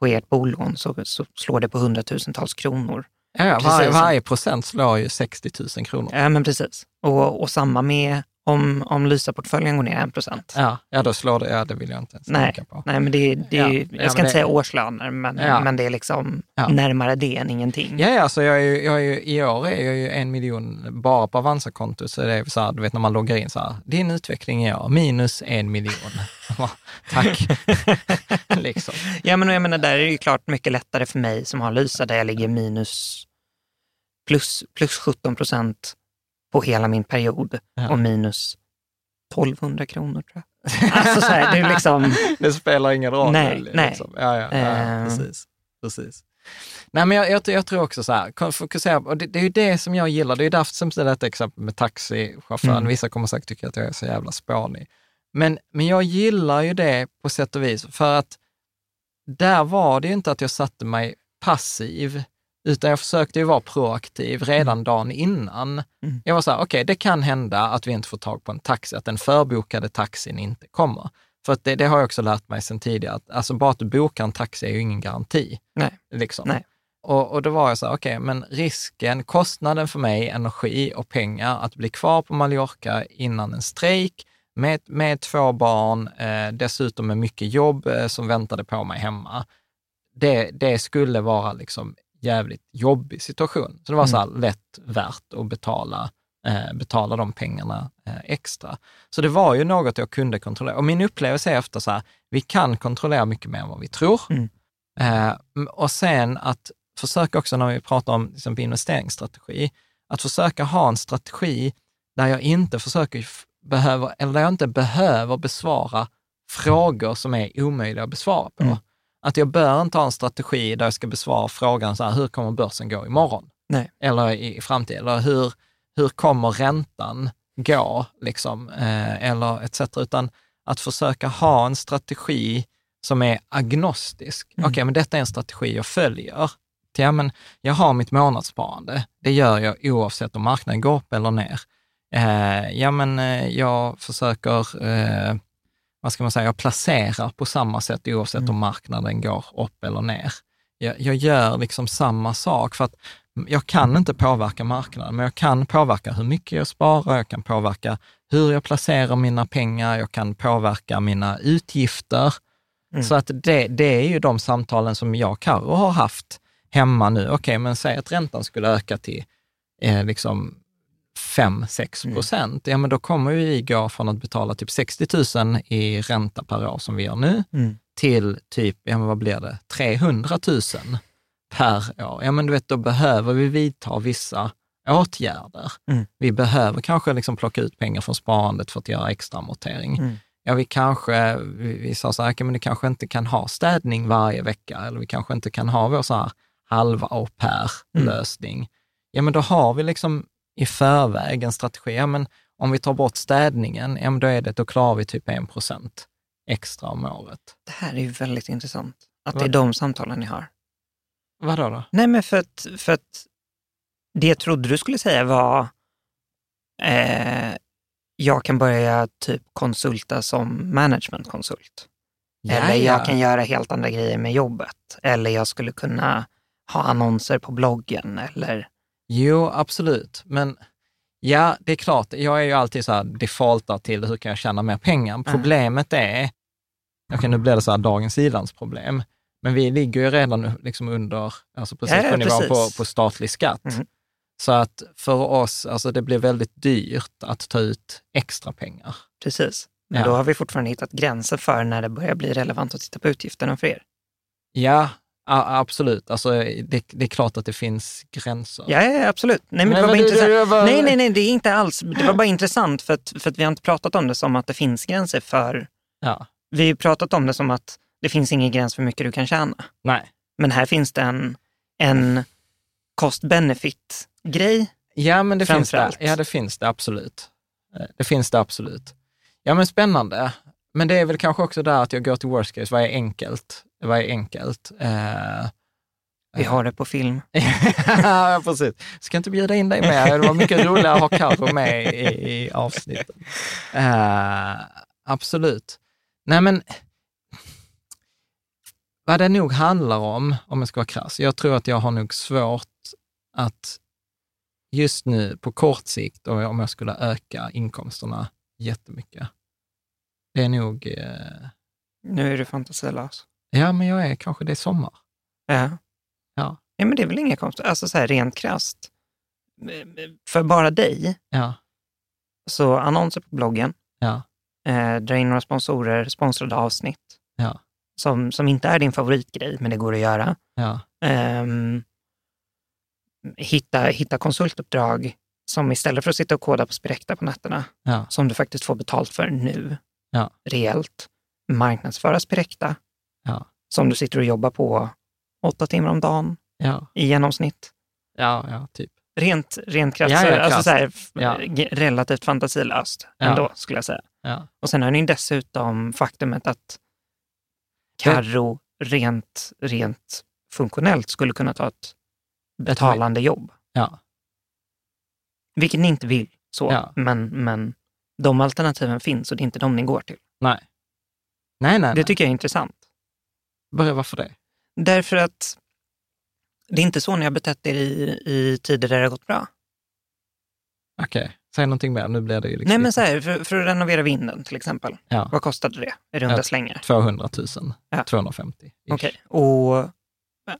på ert bolån så, så slår det på hundratusentals kronor. Ja, varje, varje procent slår ju 60 000 kronor. Ja, men precis. Och, och samma med om, om Lysa-portföljen går ner 1 procent. Ja, ja, då slår det, ja det vill jag inte ens nej, tänka på. Nej, men det, det ja, jag ja, ska inte det, säga årslöner, men, ja. men det är liksom närmare det än ingenting. Ja, ja så jag är ju, jag är ju, i år är jag ju en miljon bara på Avanza-kontot, så det är så här, du vet när man loggar in så här, din utveckling i år, minus en miljon. [laughs] Tack. [laughs] liksom. Ja, men jag menar, där är det ju klart mycket lättare för mig som har Lysa, där jag ligger minus plus, plus 17 procent på hela min period ja. och minus 1200 kronor tror jag. [laughs] Alltså så här, det, liksom... det spelar ingen roll. Nej, nej. Liksom. Ja, ja, ja, uh... precis. precis. Nej, men jag, jag, jag, tror också så här, fokusera och det, det, är ju det som jag gillar. Det är därför som det detta exempel med taxichauffören. Mm. Vissa kommer säkert tycka att jag är så jävla spånig. Men, men jag gillar ju det på sätt och vis, för att där var det ju inte att jag satte mig passiv, Utan jag försökte ju vara proaktiv redan dagen innan. Mm. Jag var så här, okej, okay, det kan hända att vi inte får tag på en taxi, att den förbokade taxin inte kommer. För att det, det har jag också lärt mig sedan tidigare, att alltså bara att du bokar en taxi är ju ingen garanti. Nej. Liksom. Nej. Och, och då var jag så här, okej, okay, men risken, kostnaden för mig, energi och pengar att bli kvar på Mallorca innan en strejk med, med två barn, eh, dessutom med mycket jobb eh, som väntade på mig hemma. Det, det skulle vara liksom jävligt jobbig situation. Så det var Mm. så här lätt värt att betala, eh, betala de pengarna eh, extra. Så det var ju något jag kunde kontrollera. Och min upplevelse är efter så här, vi kan kontrollera mycket mer än vad vi tror. Mm. Eh, och sen att försöka också när vi pratar om exempel investeringsstrategi, att försöka ha en strategi där jag inte försöker behöver, eller där jag inte behöver besvara frågor som är omöjliga att besvara på. Mm. Att jag bör inte ha en strategi där jag ska besvara frågan så här, hur kommer börsen gå imorgon? Nej. Eller i, i framtiden? Eller hur, hur kommer räntan gå? Liksom, eh, eller etc. Utan att försöka ha en strategi som är agnostisk. Mm. Okej, men detta är en strategi jag följer. Ja, men jag har mitt månadssparande. Det gör jag oavsett om marknaden går upp eller ner. Eh, ja, men eh, jag försöker, eh, vad ska man säga, jag placerar på samma sätt oavsett Mm. om marknaden går upp eller ner. Jag, jag gör liksom samma sak för att jag kan inte påverka marknaden, men jag kan påverka hur mycket jag sparar, jag kan påverka hur jag placerar mina pengar, jag kan påverka mina utgifter. Mm. Så att det, det är ju de samtalen som jag och Karo har haft hemma nu. Okej, men säg att räntan skulle öka till eh, liksom 5-6 procent. Ja, men då kommer vi gå från att betala typ 60 000 i ränta per år som vi gör nu, Mm. till typ, ja men vad blir det, 300 000 per år. Ja, men du vet, då behöver vi vidta vissa åtgärder. Mm. Vi behöver kanske liksom plocka ut pengar från sparandet för att göra extra amortering. Mm. Ja, vi kanske, vi, vi sa så här, "Okej, men du kanske inte kan ha städning varje vecka, eller vi kanske inte kan ha vår så här halva au pair-lösning. Ja, men då har vi liksom i förväg en strategi. Ja, men om vi tar bort städningen, ja, då, är det, då klarar vi typ en procent extra om året. Det här är ju väldigt intressant, att det är Vad? de samtalen ni har. Vadå då? Nej, men för att, för att det jag trodde du skulle säga var eh, jag kan börja typ konsulta som managementkonsult. Eller jag kan göra helt andra grejer med jobbet. Eller jag skulle kunna ha annonser på bloggen. Eller, Jo, absolut. Men ja, det är klart, jag är ju alltid så här defaultar till hur kan jag tjäna mer pengar. Problemet är, okej nu blir det så här dagens ilandsproblem, men vi ligger ju redan liksom under, alltså precis Ja, på nivån på, på statlig skatt. Mhm. Så att för oss, alltså det blir väldigt dyrt att ta ut extra pengar. precis. Men Ja. då har vi fortfarande hittat gränser för när det börjar bli relevant att titta på utgifterna för er. Ja, a- absolut. Alltså det, det är klart att det finns gränser. Ja, ja, absolut. Nej, men Nej, det var men bara det- intressant. det var- Nej, nej, nej, det är inte alls. Det var bara intressant för att, för att vi har inte pratat om det som att det finns gränser för... Ja. Vi har ju pratat om det som att det finns ingen gräns för hur mycket du kan tjäna. Nej. Men här finns det en, en cost-benefit-grej. Ja, men det finns det. Ja, det finns det absolut. Eh, Det finns det absolut. Ja, men spännande. Men det är väl kanske också där att jag går till worst case. Vad är enkelt? Vad är enkelt? Eh, Vi har det på film. [laughs] ja, precis. Ska inte bjuda in dig med. Det var mycket roligare att ha Carro med i, i avsnittet. Eh, absolut. Nej, men vad det nog handlar om, om jag ska vara krass, jag tror att jag har nog svårt att just nu på kort sikt, och om jag skulle öka inkomsterna jättemycket, det är nog, eh, Nu är du fantasilös. Ja men jag är kanske det är sommar. Ja. Ja. ja, men det är väl inga konstigt. Alltså så här rent krasst. För bara dig, Ja, så annonser på bloggen, ja, eh, dra in några sponsorer, sponsrade avsnitt, ja, som, som inte är din favoritgrej, men det går att göra. ja, Ehm, hitta, hitta konsultuppdrag som istället för att sitta och koda på Spirecta på nätterna, ja, som du faktiskt får betalt för nu, Ja. reellt, marknadsföra Spirecta, ja, som du sitter och jobbar på åtta timmar om dagen ja, i genomsnitt. ja, ja typ. Rent, rent krasst, Ja, ja, alltså så här, Ja. relativt fantasilöst ändå, skulle jag säga. Ja. Och sen har ni dessutom faktumet att Carro rent, rent funktionellt skulle kunna ta ett betalande jobb. Ja, Vilket ni inte vill. Så. Men, men de alternativen finns och det är inte de ni går till. nej. Nej, nej, Det nej. tycker jag är intressant. Varför det? Därför att det är inte så ni har betett er i, i tider där det har gått bra. Okej, säg någonting mer. Nu blir det ju liksom Nej, men så här, för, för att renovera vinden till exempel. Ja. Vad kostade det i runda Ja. slängar? 200 000, Ja. 250. -ish. Okej, och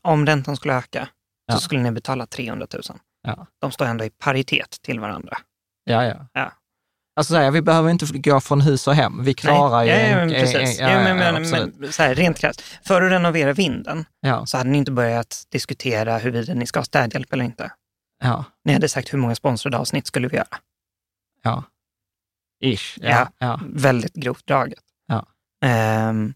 om räntan skulle öka så skulle ni betala 300 000. Ja. De står ändå i paritet till varandra. Ja, ja. Ja. Alltså så här, vi behöver inte gå från hus och hem. Vi klarar ju ja, ja, men precis. en- Ja, men, men, men, så här, rent krasst, för att renovera vinden ja, så hade ni inte börjat diskutera huruvida ni ska ha städhjälp eller inte. ja, Ni hade sagt hur många sponsrade avsnitt skulle vi göra. ja. Ish. Ja, Ja. ja. Väldigt grovt draget. Ja. Ehm,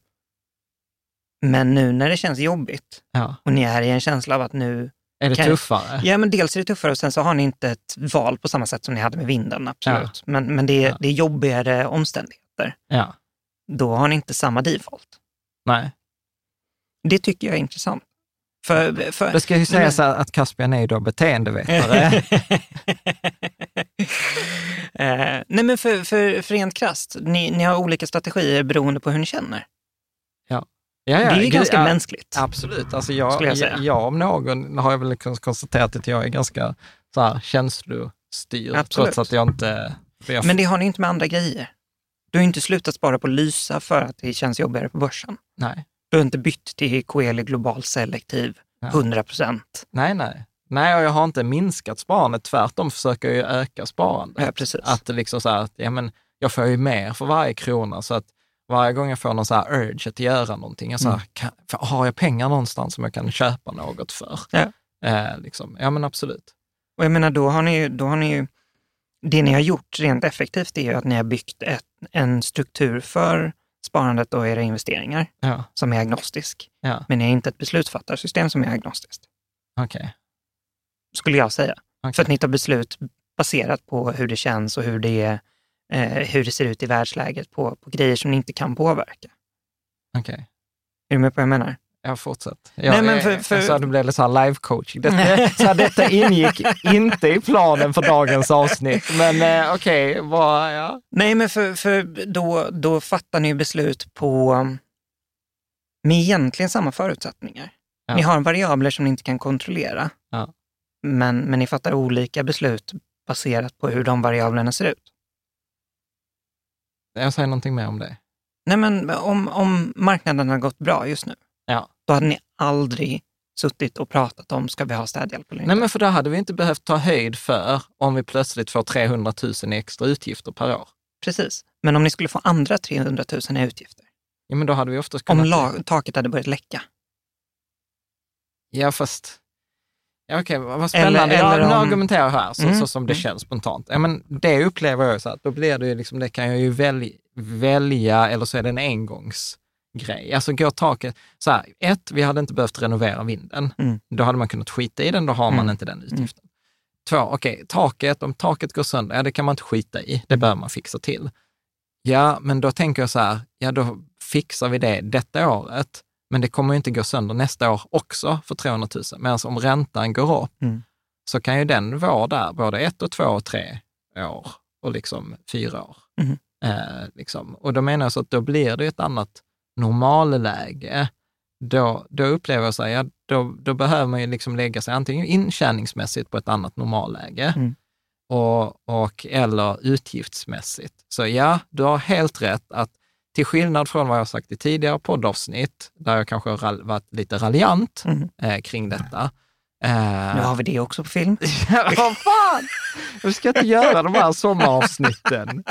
men nu när det känns jobbigt ja. och ni är i en känsla av att nu, Är det Kan- tuffare? ja men dels är det tuffare och sen så har ni inte ett val på samma sätt som ni hade med vinden, absolut. Men, men det, är, Ja. det är jobbigare omständigheter. Ja. Då har ni inte samma default. Nej. Det tycker jag är intressant. För, för, Det ska ju sägas men- att Caspian är ju då beteendevetare. [laughs] eh, nej men för, för, för rent krasst, ni, ni har olika strategier beroende på hur ni känner. Ja, det är ganska ja, mänskligt. Absolut. Alltså jag, jag jag, jag om någon har jag väl konstaterat att jag är ganska så här, känslostyrd, Absolut. trots att jag inte... Jag, Men det har ni inte med andra grejer. Du har inte slutat spara på Lysa för att det känns jobbigare på börsen. nej, Du har inte bytt till Coeli Global Selektiv Ja. 100 procent. nej, nej. Nej, och jag har inte minskat sparandet. Tvärtom försöker jag öka sparandet. Ja, precis. Att liksom så här, att ja, men jag får ju mer för varje krona. Så att varje gång jag får någon så här urge att göra någonting, jag så här, Mm. kan, har jag pengar någonstans som jag kan köpa något för? Ja. Eh, liksom. Ja, men absolut. Och jag menar, då har ni ju, då har ni ju, det ni har gjort rent effektivt är ju att ni har byggt ett, en struktur för sparandet och era investeringar Ja, som är agnostisk. ja, Men ni har inte ett beslutsfattarsystem som är agnostiskt, okej. skulle jag säga. Okej. För att ni tar beslut baserat på hur det känns och hur det, är, eh, hur det ser ut i världsläget på, på grejer som ni inte kan påverka. Okej. Är du med på vad jag menar? Jag fortsätt. Jag, Nej, men för- för- för... Så det blev lite så här live-coaching. Detta, [laughs] så här, detta ingick inte i planen för dagens avsnitt, men eh, okej, vad, ja. Nej, men för, för då, då fattar ni beslut på med egentligen samma förutsättningar. Ja. Ni har variabler som ni inte kan kontrollera, Ja. men, men ni fattar olika beslut baserat på hur de variablerna ser ut. Jag säger någonting mer om det. Nej, men om, om marknaden har gått bra just nu, Ja. då hade ni aldrig suttit och pratat om, ska vi ha städhjälp eller inte? Nej, men för det hade vi inte behövt ta höjd för om vi plötsligt får 300 000 i extra utgifter per år. Precis. Men om ni skulle få andra 300 000 i utgifter, Ja, men då hade vi oftast om kunnat... lag, taket hade börjat läcka. Ja, fast... Ja, okej, vad vad spännande. Eller- ja, eller nu om- argumenterar jag här, så, Mm, så som det mm. känns spontant. Ja, men det upplever jag så att då blir det ju liksom, det kan jag ju välja, välja eller så är det en engångsgrej. Alltså går taket, så här, ett, vi hade inte behövt renovera vinden. Mm. Då hade man kunnat skita i den, då har man Mm. inte den utgiften. Två, okej, taket, om taket går sönder, ja det kan man inte skita i, det behöver man fixa till. Ja, men då tänker jag så här, ja då fixar vi det detta året, men det kommer ju inte gå sönder nästa år också för 300 000. Medan om räntan går upp Mm. så kan ju den vara där både ett och två och tre år och liksom fyra år. Mhm. Eh, liksom. Och då menar jag så att då blir det ett annat normalläge. Då, då upplever jag så här, ja, då, då behöver man ju liksom lägga sig antingen intjäningsmässigt på ett annat normalläge Mm. och, och, eller utgiftsmässigt. Så ja, du har helt rätt att till skillnad från vad jag sagt i tidigare poddavsnitt, där jag kanske har varit lite raljant Mm. eh, kring detta. Eh, Nu har vi det också på film. [laughs] Ja, vad fan! Vi ska inte göra de här sommaravsnitten.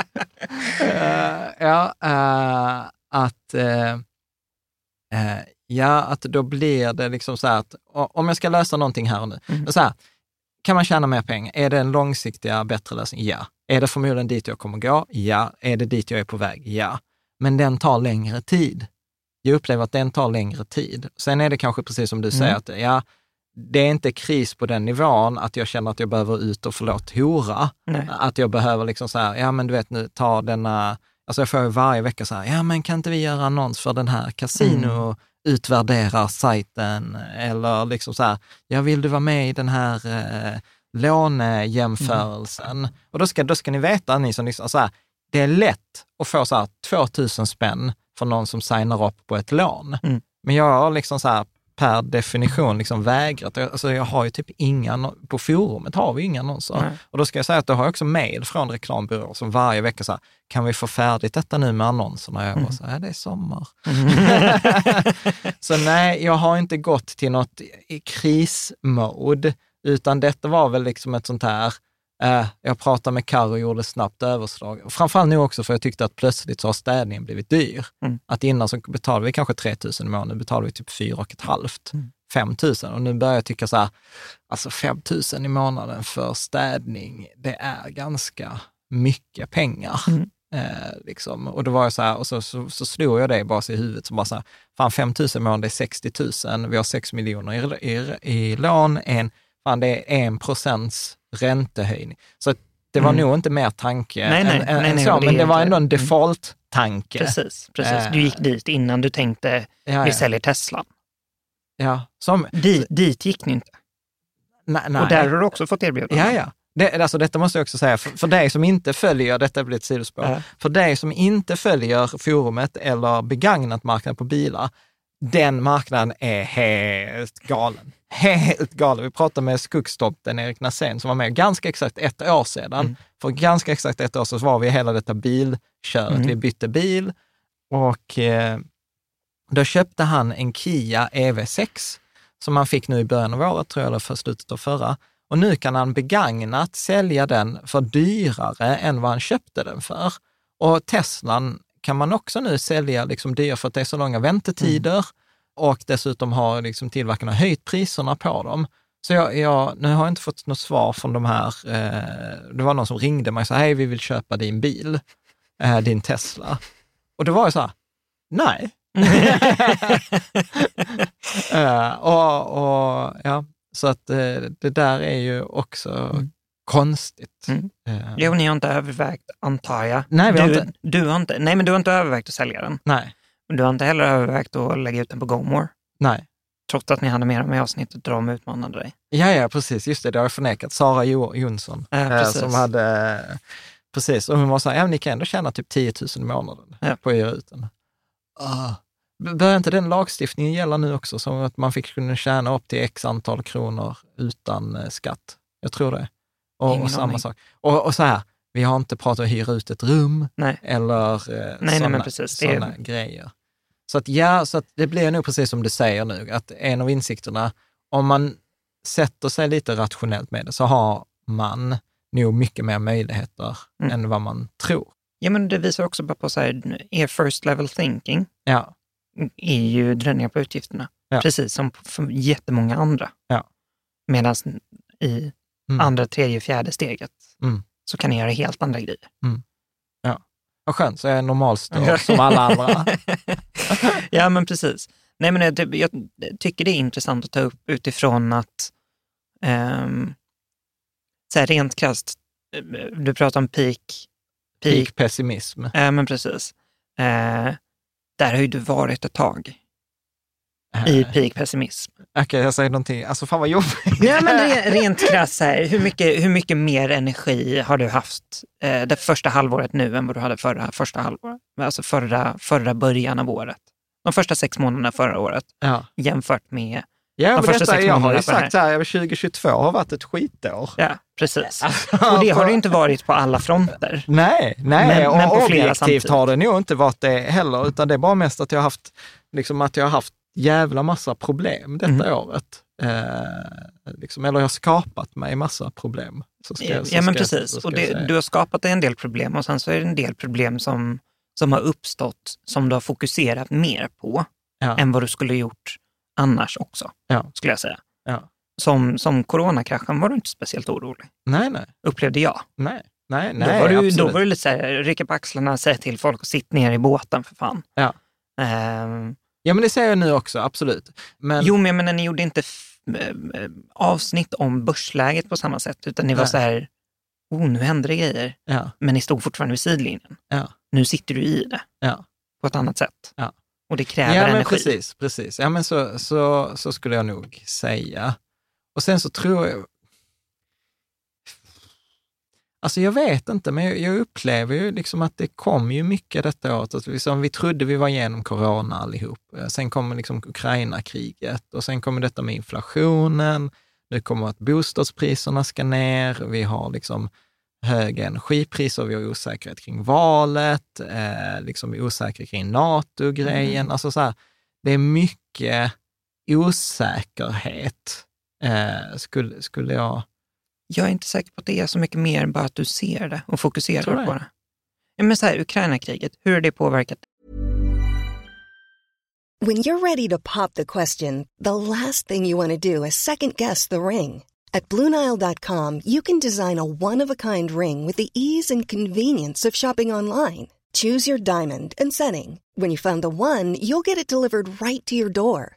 Eh, ja, eh, att, eh, eh, ja, att då blir det liksom så här att om jag ska lösa någonting här och nu, Mm. så här, kan man tjäna mer pengar? Är det en långsiktiga, bättre lösning? Ja. Är det förmodligen dit jag kommer gå? Ja. Är det dit jag är på väg? Ja. Men den tar längre tid. Jag upplever att den tar längre tid. Sen är det kanske precis som du säger, Mm. att ja, det är inte kris på den nivån att jag känner att jag behöver ut och förlåt hora. Nej. Att jag behöver liksom så här, ja men du vet nu, ta denna, alltså jag får ju varje vecka så här, ja men kan inte vi göra annons för den här kasino, utvärderar sajten eller liksom så här, ja vill du vara med i den här eh, lånejämförelsen? Mm. Och då ska, då ska ni veta, ni som lyssnar, så här, det är lätt att få så här 2000 spänn för någon som signar upp på ett lån. Mm. Men jag har liksom så här, per definition liksom vägrat. Alltså jag har ju typ inga, på forumet har vi inga annonser. Nej. Och då ska jag säga att då har jag också mejl från reklambyråer som varje vecka så här, kan vi få färdigt detta nu med annonserna? Jag mm. så här, det är sommar. Mm. [laughs] så nej, jag har inte gått till något krismode, utan detta var väl liksom ett sånt här, Eh, jag pratade med Karo och gjorde snabbt överslag. Framförallt nu också för jag tyckte att plötsligt så har städningen blivit dyr. Mm. Att innan så betalade vi kanske 3 000 i månaden, nu betalar vi typ 4 500. Mm. 5 000 och nu börjar jag tycka så här, alltså 5 000 i månaden för städning, det är ganska mycket pengar. Mm. Eh, liksom. Och då var jag så här, och så, så, så slog jag det bara i huvudet, som bara så här, fan 5 000 i månaden, det är 60 000, vi har 6 miljoner i, i, i lån, en, fan det är en procents räntehöjning. Så det var mm. nog inte mer tanke nej, nej, än, nej, än så, men det var ändå en default-tanke. Precis, precis. Du gick dit innan du tänkte, ja, vi säljer Tesla. Ja. Som, dit, dit gick ni inte. Nej, nej. Och där har du också fått erbjudande. Ja, ja. Det, alltså detta måste jag också säga, för, för dig som inte följer, detta blir ett sidospår, äh. för dig som inte följer forumet eller begagnat marknaden på bilar, den marknaden är helt galen. Helt galen. Vi pratade med Skuggstoppen, Erik Nassén, som var med ganska exakt ett år sedan. Mm. För ganska exakt ett år sedan så var vi i hela detta bilköret. Mm. Vi bytte bil och eh, då köpte han en Kia EV6 som han fick nu i början av året, tror jag, eller för slutet av förra. Och nu kan han begagnat sälja den för dyrare än vad han köpte den för. Och Teslan kan man också nu sälja liksom dyrt för att det är så långa väntetider mm. och dessutom har liksom tillverkarna höjt priserna på dem. Så jag, jag, nu har jag inte fått något svar från de här, eh, det var någon som ringde mig och sa, hej vi vill köpa din bil, eh, din Tesla. Och då var jag så här, nej. [laughs] [laughs] eh, och, och, ja, så att eh, det där är ju också mm konstigt. Mm. Uh, jo, ni har inte övervägt, antar jag. Nej, vi du, har inte. Du har inte. Nej, men du har inte övervägt att sälja den. Nej. Du har inte heller övervägt att lägga ut den på GoMore. Nej. Trots att ni hade med dem i avsnittet och de utmanade dig. Ja, ja, precis. Just det, det har jag förnekat. Sara jo Jonsson, ja, eh, som hade... Precis, och hon var så här, ja, ni kan ändå tjäna typ 10 000 i månaden ja. på att göra ut den. Uh. Börjar inte den lagstiftningen gälla nu också, som att man fick kunna tjäna upp till x antal kronor utan eh, skatt? Jag tror det. Och, och samma sak. Och, och, så här, vi har inte pratat om att hyra ut ett rum nej. eller eh, nej, sådana, nej, precis, sådana är... grejer. Så att ja, så att det blir nog precis som du säger nu, att en av insikterna, om man sätter sig lite rationellt med det, så har man nog mycket mer möjligheter mm. än vad man tror. Ja, men det visar också bara på så här, er first level thinking ja. är ju dräningar på utgifterna, ja. precis som för jättemånga andra. Ja. Medan i mm. andra, tredje, fjärde steget, mm. så kan ni göra helt andra grejer. Mm. Ja, vad skönt, så jag är normalstörd som alla andra. [laughs] ja, men precis. Nej, men jag, jag, tycker det är intressant att ta upp utifrån att, um, så här rent krasst, eh, du pratar om peak. Peak, peak pessimism. Ja, men precis. Uh, där har ju du varit ett tag i peak pessimism. Okej, okay, jag säger någonting. Alltså fan vad jobbigt. Ja, men rent krasst här, hur mycket, hur mycket mer energi har du haft eh, det första halvåret nu än vad du hade förra första halvåret? Alltså förra, förra början av året. De första sex månaderna förra året ja. jämfört med Ja, de första detta, jag har ju sagt här, 2022 har varit ett skitår. Ja, precis. [laughs] Och det har det inte varit på alla fronter. Nej, nej men, och men objektivt har det nog inte varit det heller, utan det är bara mest att jag har haft, liksom att jag har haft jävla massa problem detta mm. året. Eh, liksom, eller jag har skapat mig massa problem. Så ska, ja, så ja men precis. och det, du har skapat dig en del problem och sen så är det en del problem som, som har uppstått som du har fokuserat mer på ja. än vad du skulle gjort annars också, ja. skulle jag säga. Som, som coronakraschen var du inte speciellt orolig. Nej, nej. Upplevde jag. Nej, nej, nej. Då var du, då var du lite så här, rycka på axlarna, säga till folk att sitta ner i båten för fan. Ja. Um, Ja, men det säger jag nu också, absolut. Men... Jo, men jag menar, ni gjorde inte avsnitt om börsläget på samma sätt, utan ni var så här, oh, nu händer det grejer. Ja. Men ni stod fortfarande vid sidlinjen. Ja. Nu sitter du i det ja. på ett annat sätt. Ja. Och det kräver ja, men energi. Precis, precis. Ja, men så, så, så skulle jag nog säga. Och sen så tror jag... Alltså jag vet inte, men jag, upplever ju liksom att det kom ju mycket detta året. Att liksom, vi trodde vi var igenom corona allihop. Sen kommer liksom Ukraina-kriget och sen kommer detta med inflationen. Nu kommer att bostadspriserna ska ner. Vi har liksom höga energipriser, vi har osäkerhet kring valet, eh, liksom osäkerhet kring NATO-grejen. Mm. Alltså så här, det är mycket osäkerhet, eh, skulle, skulle jag... Jag är inte säker på att det är så mycket mer bara att du ser det och Tror fokuserar du på det? Ja, men så här, Ukraina-kriget, hur har det påverkat When you're ready to pop the question, the last thing you want to do is second guess the ring. At Bluenile.com, you can design a one of a kind ring with the ease and convenience of shopping online. Choose your diamond and setting. When you find the one, you'll get it delivered right to your door.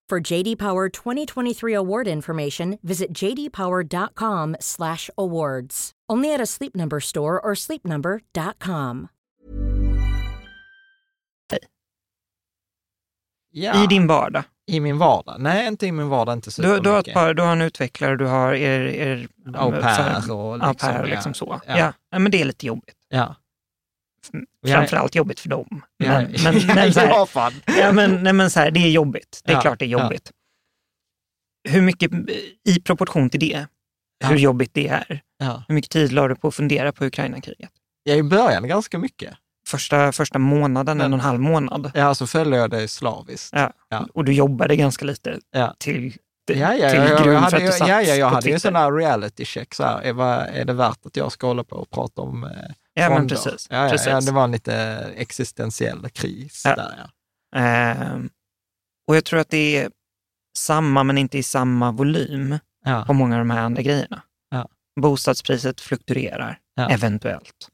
For JD Power 2023 award information, visit jdpower.com/awards. Only at a Sleep Number store or sleepnumber.com. Ja, i din vardag? I min vardag? Nej, inte i min vardag, inte Du, du, har ett par, du har en utvecklare, du har er... er Au pair och au liksom, pair, ja. liksom så. Ja. Ja. Ja. men det är lite jobbigt. Ja. Framförallt jobbigt för dem. Ja, Men, [laughs] men, men, så här, ja, fan. ja, men, nej, men så här, det är jobbigt. Det är Ja, klart det är ja. jobbigt. Hur mycket, i proportion till det, hur Ja. jobbigt det är, Ja. hur mycket tid la du på att fundera på Ukraina-kriget? ja, i början ganska mycket. Första, första månaden, en och en halv månad. Ja, så följde jag det slaviskt. Ja. Ja. Och du jobbade ganska lite Ja. till, Ja, ja, till ja, jag, grund jag för hade, att du satt ja, ja, jag hade ju en sån här reality check. Så här, är, är det värt att jag ska hålla på och prata om eh, Ja, men precis. Ja, ja, precis. ja, det var en lite existentiell kris Ja. där. Ja. Ehm, och jag tror att det är samma, men inte i samma volym Ja. på många av de här andra grejerna. Ja. Bostadspriset fluktuerar, eventuellt.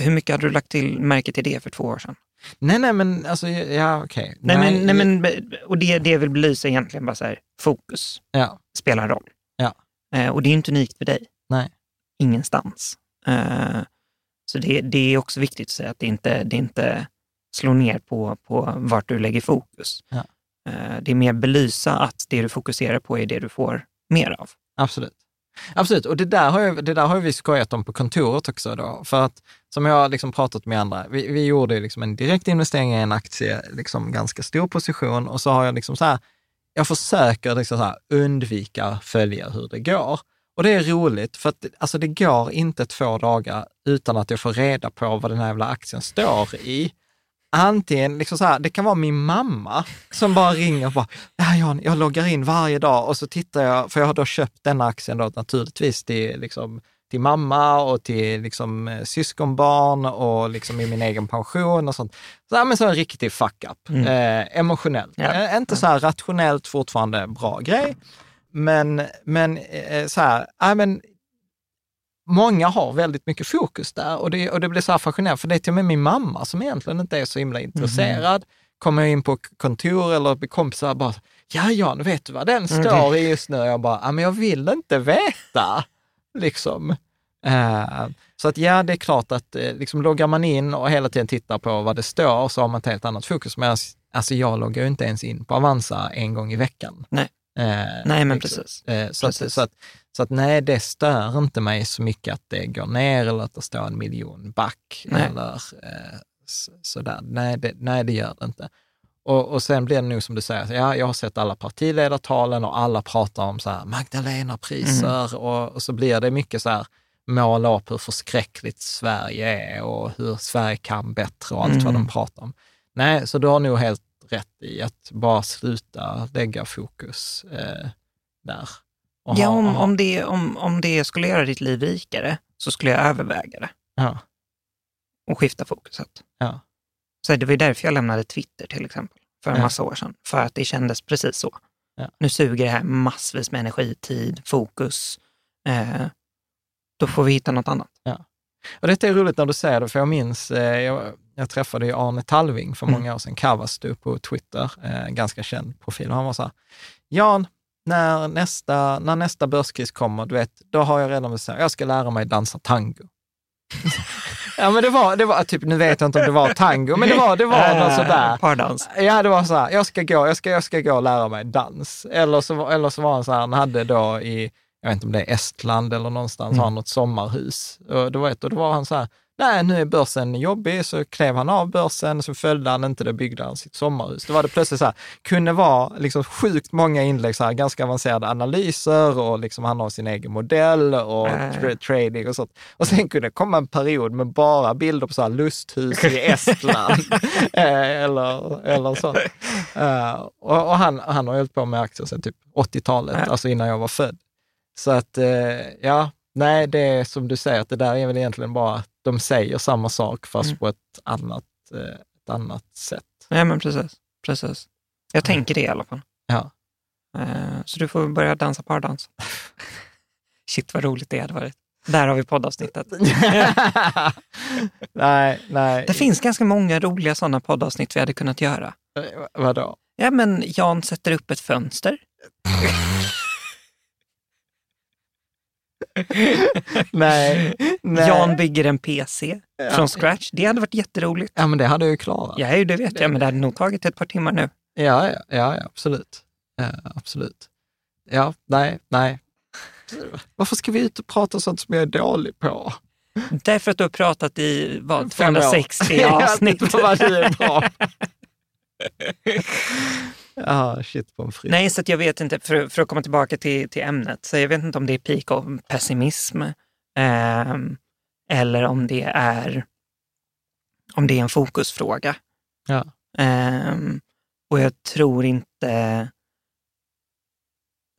Hur mycket hade du lagt till märke till det för två år sedan? Nej, nej, men alltså, ja, okej. Nej, men, nej, men, och det, det jag vill belysa egentligen bara så här, fokus spelar roll. Ja. Eh, och det är inte unikt för dig. Nej. Ingenstans. Eh, så det, det är också viktigt att säga att det inte, det inte slår ner på, på vart du lägger fokus. Ja. Eh, det är mer belysa att det du fokuserar på är det du får mer av. absolut. Absolut, och det där, har jag, det där har vi skojat om på kontoret också. Då, för att, som jag har liksom pratat med andra, vi, vi gjorde liksom en direkt investering i en aktie, liksom ganska stor position, och så har jag liksom så här, jag försöker liksom så här undvika följa hur det går. Och det är roligt, för att alltså det går inte två dagar utan att jag får reda på vad den här jävla aktien står i. Antingen, liksom så här, det kan vara min mamma som bara ringer och bara, ja Jan, jag loggar in varje dag och så tittar jag, för jag har då köpt denna aktien då naturligtvis till, liksom, till mamma och till liksom, eh, syskonbarn och liksom i min egen pension och sånt. Så, ja, men så en riktig fuck-up, Mm. eh, emotionellt. Ja. Eh, inte så här rationellt fortfarande bra grej, men, men eh, så här, ja, men många har väldigt mycket fokus där och det, och det blir så här fascinerande, för det är till och med min mamma som egentligen inte är så himla intresserad. Kommer jag in på kontor eller kompisar bara, ja Jan, vet du vad den står i just nu? Jag bara, ja men jag vill inte veta. Liksom. Eh, så att ja, det är klart att eh, liksom loggar man in och hela tiden tittar på vad det står så har man ett helt annat fokus. Men alltså, jag loggar ju inte ens in på Avanza en gång i veckan. Nej. Eh, Nej, men liksom. precis. Eh, så, att, Precis. så, att, så att nej, det stör inte mig så mycket att det går ner eller att det står en miljon back Nej. eller eh, så, sådär. Nej det, nej, det gör det inte. Och, och sen blir det nog som du säger, ja, jag har sett alla partiledartalen och alla pratar om så här Magdalena-priser Mm. och, och så blir det mycket så här måla upp hur förskräckligt Sverige är och hur Sverige kan bättre och allt vad Mm. de pratar om. Nej, så du har nog helt rätt i att bara sluta lägga fokus eh, där. Och Ja, om, om, det, om, om det skulle göra ditt liv rikare så skulle jag överväga det ja, och skifta fokuset. ja, Så det var ju därför jag lämnade Twitter till exempel, för en Ja. massa år sedan. För att det kändes precis så. Nu suger det här massvis med energi, tid, fokus. Eh, då får vi hitta något annat. Och detta är roligt när du säger det, för jag minns, eh, jag, jag träffade ju Arne Talving för Mm. många år sedan, Kavastu på Twitter, eh, ganska känd profil. Och han var så här, Jan, när nästa, när nästa börskris kommer, du vet, då har jag redan bestämt, jag ska lära mig dansa tango. [laughs] ja, men det var, det var typ, nu vet jag inte om det var tango, men det var, det var något sådär. [laughs] Pardans. Ja, det var så här, jag ska gå, jag ska, jag ska gå och lära mig dans. Eller så, eller så var han så här, han hade då i, jag vet inte om det är Estland eller någonstans, Mm. har något sommarhus. Och då, vet, och då var han så här, nej nu är börsen jobbig, så klev han av börsen, så följde han inte det, byggde han sitt sommarhus. Då var det plötsligt så här, kunde vara liksom sjukt många inlägg, så här, ganska avancerade analyser och liksom han har sin egen modell och tra- trading och sånt. Och sen kunde det komma en period med bara bilder på så här lusthus i Estland [laughs] eh, eller, eller så. Eh, och, och han, han har hållit på med aktier sedan typ 80-talet, Ja. alltså innan jag var född. Så att, eh, ja, nej, det är som du säger, att det där är väl egentligen bara att de säger samma sak fast Mm. på ett annat, eh, ett annat sätt. Ja, men precis. precis. Jag tänker det i alla fall. Ja. Eh, så du får börja dansa pardans. [laughs] Shit vad roligt det hade varit. Där har vi poddavsnittet. [laughs] nej, nej. Det finns ganska många roliga sådana poddavsnitt vi hade kunnat göra. Eh, Vadå? Ja, men Jan sätter upp ett fönster. [laughs] [laughs] Nej, nej. Jan bygger en PC Ja. från scratch. Det hade varit jätteroligt. Ja, men det hade jag ju klarat. Ja, det vet jag, men det hade nog tagit ett par timmar nu. Ja, ja, ja, absolut. Ja, absolut. Ja, nej, nej. Varför ska vi ut och prata sånt som jag är dålig på? Därför att du har pratat i vad, Fem år. 260 [laughs] avsnitt. Ja, du är bra. [laughs] Ja, shit på en fri. Nej, så jag vet inte, för, för att komma tillbaka till, till ämnet, så jag vet inte om det är peak av pessimism ehm, eller om det är om det är en fokusfråga. Ja. Ehm, och jag tror inte...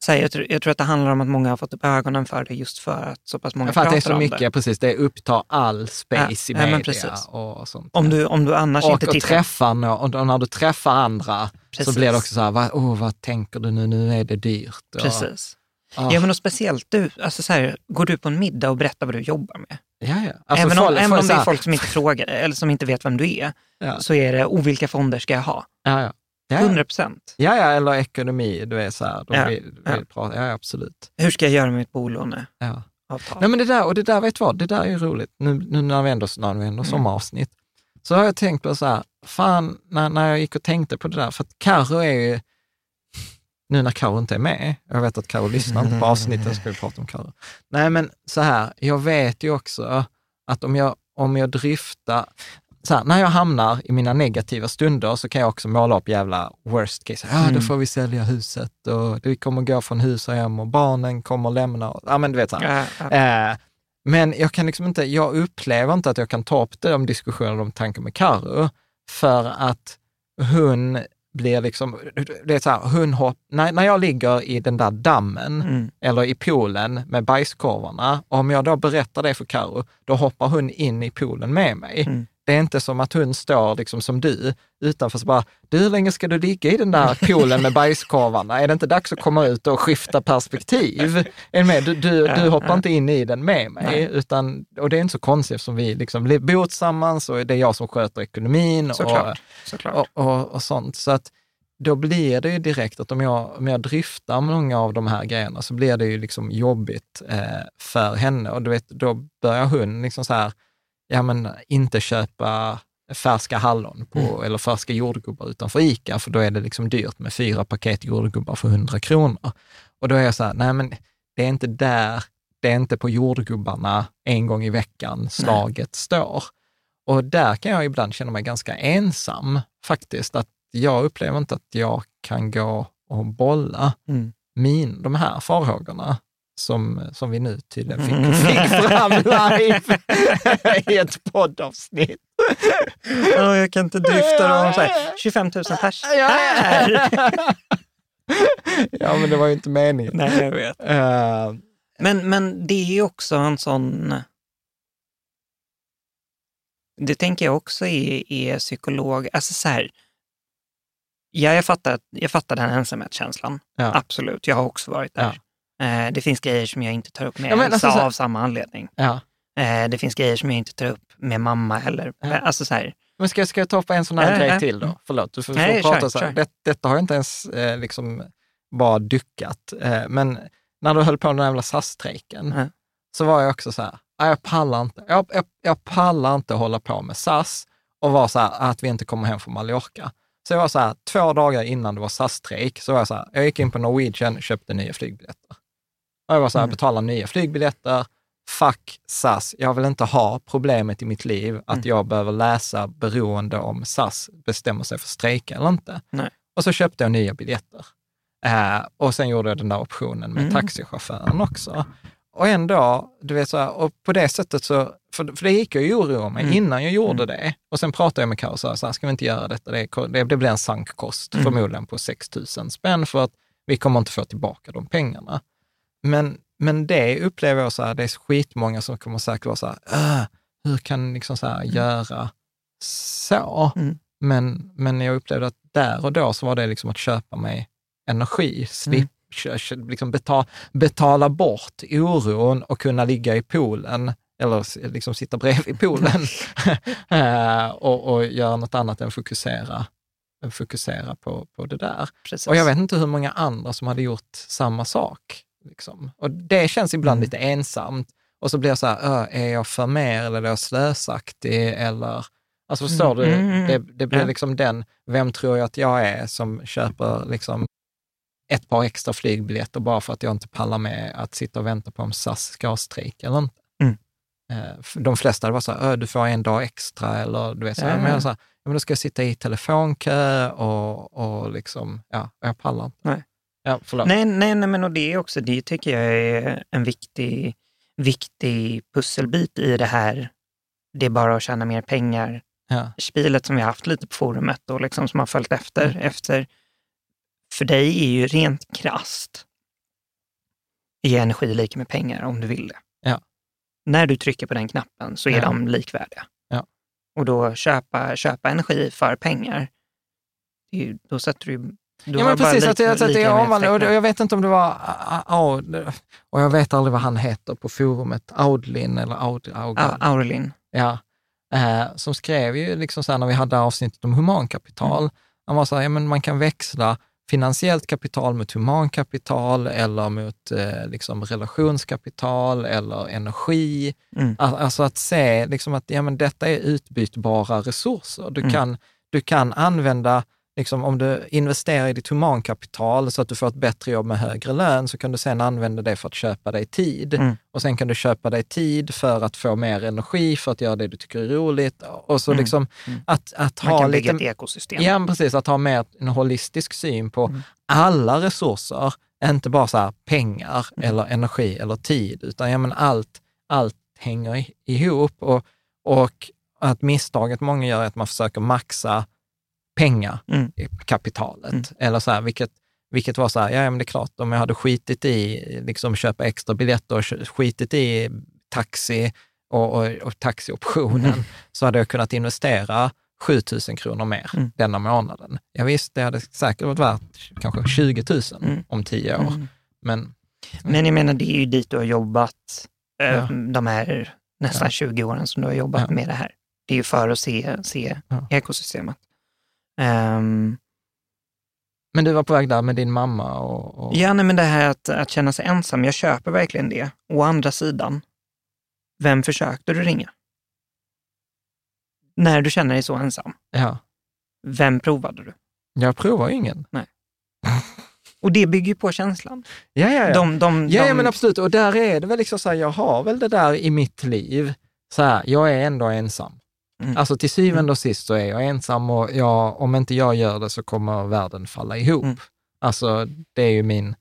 Så här, jag, tror, jag tror att det handlar om att många har fått upp ögonen för det just för att så pass många För att det är pratar så mycket, det. precis, det upptar all space Ja, i ja, media precis. och sånt. Om du, om du annars och, inte och tittar... träffar nå- och, och när du träffar andra Precis. så blir det också så här, vad, oh, vad tänker du nu, nu är det dyrt. Och, Precis. Ja, men och speciellt du, alltså så här, går du på en middag och berättar vad du jobbar med? ja, ja. Alltså, även om, folk- även om det är folk som inte frågar eller som inte vet vem du är, Ja. så är det, oh, vilka fonder ska jag ha? Ja, ja. Ja, 100 ja. procent. ja, ja, eller ekonomi, du är så här, de Ja, vill, vill ja. prata, ja, absolut. Hur ska jag göra med mitt bolåneavtal? Ja. Nej, men det där, och det där, vet du vad, det där är ju roligt, nu, nu när vi ändå, när vi Mm. sommaravsnitt, så har jag tänkt på så här, fan, när, när jag gick och tänkte på det där, för att Karo är ju, nu när Karo inte är med, jag vet att Karo lyssnar inte på [laughs] avsnittet, ska vi prata om Karo. Nej, men så här, jag vet ju också att om jag, om jag driftar, så här, när jag hamnar i mina negativa stunder så kan jag också måla upp jävla worst case. Ja, då Mm. får vi sälja huset och vi kommer gå från hus och hem och barnen kommer lämna. Ja, men du vet så här. Ja. Eh, men jag kan liksom inte, jag upplever inte att jag kan ta upp de diskussionerna de tankar med Karo för att hon blir liksom, det är så här, hon hopp, när, när jag ligger i den där dammen Mm. eller i poolen med bajskorvarna, om jag då berättar det för Karo, då hoppar hon in i poolen med mig. Mm. Det är inte som att hon står liksom som du utanför så bara, du hur länge ska du ligga i den där poolen med bajskorvarna? Är det inte dags att komma ut och skifta perspektiv? Är du, med? du, du, du hoppar inte in i den med mig, Nej. utan, och det är inte så konstigt eftersom vi liksom li- bor tillsammans och det är jag som sköter ekonomin och, Såklart. Såklart. och, och, och sånt. Så att då blir det ju direkt att om jag, om jag driftar många av de här grejerna så blir det ju liksom jobbigt eh, för henne och du vet, då börjar hon liksom så här, ja men inte köpa färska hallon på, Mm. eller färska jordgubbar utanför ICA, för då är det liksom dyrt med fyra paket jordgubbar för 100 kronor. Och då är jag så här, nej men det är inte där, det är inte på jordgubbarna en gång i veckan slaget står. Och där kan jag ibland känna mig ganska ensam faktiskt, att jag upplever inte att jag kan gå och bolla Mm. min, de här farhågorna som, som vi nu tydligen fick, fick fram live i ett poddavsnitt. Ja, jag kan inte drifta dem så här, 25 000 pers här. [laughs] ja, men det var ju inte meningen. Nej, jag vet. Eh, Men, men det är ju också en sån... Det tänker jag också är, är psykolog. Alltså så här, ja, jag, fattar, jag fattar den ensamhetskänslan. Ja. Absolut, jag har också varit där. Eh, det finns grejer som jag inte tar upp med Ja, men Elsa alltså här- av samma anledning. ja. Eh, det finns grejer som jag inte tar upp med mamma heller. Ja. Alltså så här, Men ska, ska jag ta upp en sån här Ja, grej ja. till då? Förlåt, du får, får Nej, prata kör, så här. kör. Det, detta har jag inte ens eh, liksom bara dyckat. Eh, men när du höll på med den jävla SAS-strejken, så var jag också så här, "Nej, jag pallar inte, jag, jag, jag pallar inte hålla på med SAS och vara så här, att vi inte kommer hem från Mallorca. Så jag var så här, två dagar innan det var SAS-strejk, så var jag så här, jag gick in på Norwegian och köpte nya flygbiljetter. Och jag var så här, Mm. betala nya flygbiljetter, fuck SAS, jag vill inte ha problemet i mitt liv att Mm. jag behöver läsa beroende om SAS bestämmer sig för att strejka eller inte. Nej. Och så köpte jag nya biljetter. Eh, och sen gjorde jag den där optionen med Mm. taxichauffören också. Och ändå, du vet så här, och på det sättet så, för, för det gick jag ju oroa mig Mm. innan jag gjorde Mm. det. Och sen pratade jag med Karo och sa, så här, ska vi inte göra detta? Det, det, det blir en sankkost, Mm. förmodligen på 6 000 spänn, för att vi kommer inte få tillbaka de pengarna. Men, men det upplever jag så här, det är skitmånga som kommer säkert vara så här, "Äh, hur kan liksom så här göra så? Mm. Men, men jag upplevde att där och då så var det liksom att köpa mig energi, slip, kö- liksom betala, betala bort oron och kunna ligga i poolen eller liksom sitta bredvid [laughs] poolen [laughs] Eh, och, och göra något annat än fokusera, fokusera på, på det där. precis. Och jag vet inte hur många andra som hade gjort samma sak. Liksom. Och det känns ibland Mm. lite ensamt. Och så blir jag så här, "Ö, är jag för mer eller är jag slösaktig? Eller, alltså förstår du? Mm, mm, Det, det blir liksom den, vem tror jag att jag är som köper liksom ett par extra flygbiljetter bara för att jag inte pallar med att sitta och vänta på om SAS ska ha strejk eller inte. Mm. Eh, De flesta var så här, "Ö, du får en dag extra eller du vet, så här, Ja, men jag ja. så här, ja, men då ska jag sitta i telefonkö och, och liksom, ja, jag pallar inte. Nej. Ja, förlåt. Nej, nej, nej, men och det också, det tycker jag är en viktig, viktig pusselbit i det här. Det är bara att tjäna mer pengar. Ja. Spilet som vi har haft lite på forumet och liksom som har följt efter. Mm. efter. För dig är ju rent krasst är energi lika med pengar om du vill det. Ja. När du trycker på den knappen så är Ja. de likvärdiga. Ja. Och då köpa, köpa energi för pengar, ju, då sätter du du Ja, men precis, lika- att att jag, med omvandlade, och jag vet inte om det var, ah, och jag vet aldrig vad han heter på forumet, Audlin eller Aud, Augard. Au- Aurelin. Ja, eh, som skrev ju liksom så här när vi hade avsnittet om humankapital, Mm. han var så här, ja men man kan växla finansiellt kapital mot humankapital eller mot eh, liksom relationskapital eller energi. Mm. Al- Alltså att se liksom att ja, men detta är utbytbara resurser. Du, Mm. kan, du kan använda, liksom, om du investerar i ditt humankapital så att du får ett bättre jobb med högre lön, så kan du sen använda det för att köpa dig tid. Mm. Och sen kan du köpa dig tid för att få mer energi, för att göra det du tycker är roligt. Och så Mm. liksom Mm. att, att Man ha kan bygga lite... ett ekosystem. Ja, precis. Att ha mer en holistisk syn på Mm. alla resurser, inte bara så pengar Mm. eller energi eller tid, utan ja, men allt, allt hänger ihop. Och, och att misstaget många gör är att man försöker maxa pengar, Mm. Mm. Eller så här, vilket, vilket var så här, ja ja, men det är klart, om jag hade skitit i liksom köpa extra biljetter och skitit i taxi och, och, och taxioptionen, Mm. så hade jag kunnat investera 7 000 kronor mer Mm. denna månaden. Jag visst, det hade säkert varit värt kanske 20 000 Mm. om tio år, Mm. men Men jag menar, det är ju dit du har jobbat eh, Ja. de här nästan Ja. 20 åren som du har jobbat Ja. med det här. Det är ju för att se, se Ja. ekosystemet. Ehm, Men du var på väg där med din mamma och... och ja, nej, men det här att, att känna sig ensam, jag köper verkligen det. Å andra sidan, vem försökte du ringa? När du känner dig så ensam, ja. vem provade du? Jag provar ingen. Och det bygger ju på känslan. Ja, ja, ja. De, de, ja, de, ja, men absolut. Och där är det väl liksom så här, jag har väl det där i mitt liv, så här, jag är ändå ensam. Mm. Alltså till syvende och sist så är jag ensam och jag, om inte jag gör det så kommer världen falla ihop. Mm. Alltså det är ju min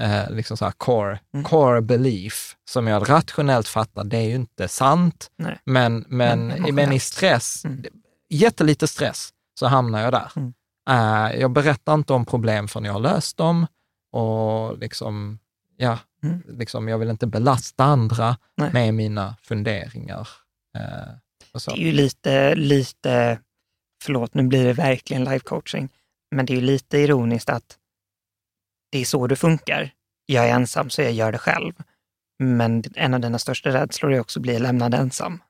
eh, liksom så core, Mm. core belief som jag rationellt fattar, det är ju inte sant, Nej. men, men, Men men, i stress, Mm. jättelite stress, så hamnar jag där. Mm. Eh, jag berättar inte om problem förrän jag har löst dem och liksom, ja, Mm. liksom, jag vill inte belasta andra Nej. med mina funderingar. Eh. Det är ju lite, lite, förlåt nu blir det verkligen life coaching, men det är ju lite ironiskt att det är så det funkar. Jag är ensam så jag gör det själv. Men en av dina största rädslor är också att bli lämnad ensam.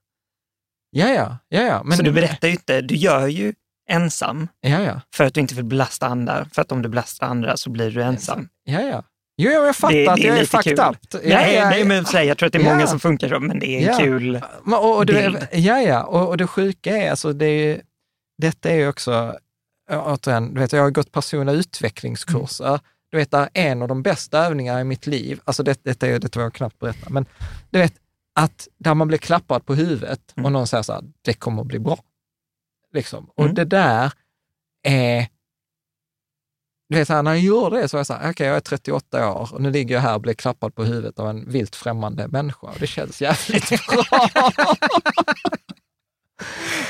Ja, ja, ja, ja. Men, så du berättar ju inte, du gör ju ensam Ja, ja, för att du inte vill belasta andra. För att om du belastar andra så blir du ensam. ja, ja. Jo, jag fattar Det- att det är jag är lite fucked kul. up. Nej, ja, nej, men jag tror att det är Ja. många som funkar så, men det är en Ja. kul... Och, och det, bild. ja, ja. Och, och det sjuka är, alltså, det är detta är ju också, återigen, du vet, jag har gått personliga utvecklingskurser. Mm. Du vet, en av de bästa övningarna i mitt liv, alltså det, detta, är, detta var jag knappt berätta, men du vet, att där man blir klappad på huvudet och Mm. någon säger så här, det kommer att bli bra. Liksom. Och Mm. det där är, du vet, så här, när jag gjorde det så var jag så här, okej, jag är 38 år och nu ligger jag här och blir klappad på huvudet av en vilt främmande människa och det känns jävligt bra. [laughs]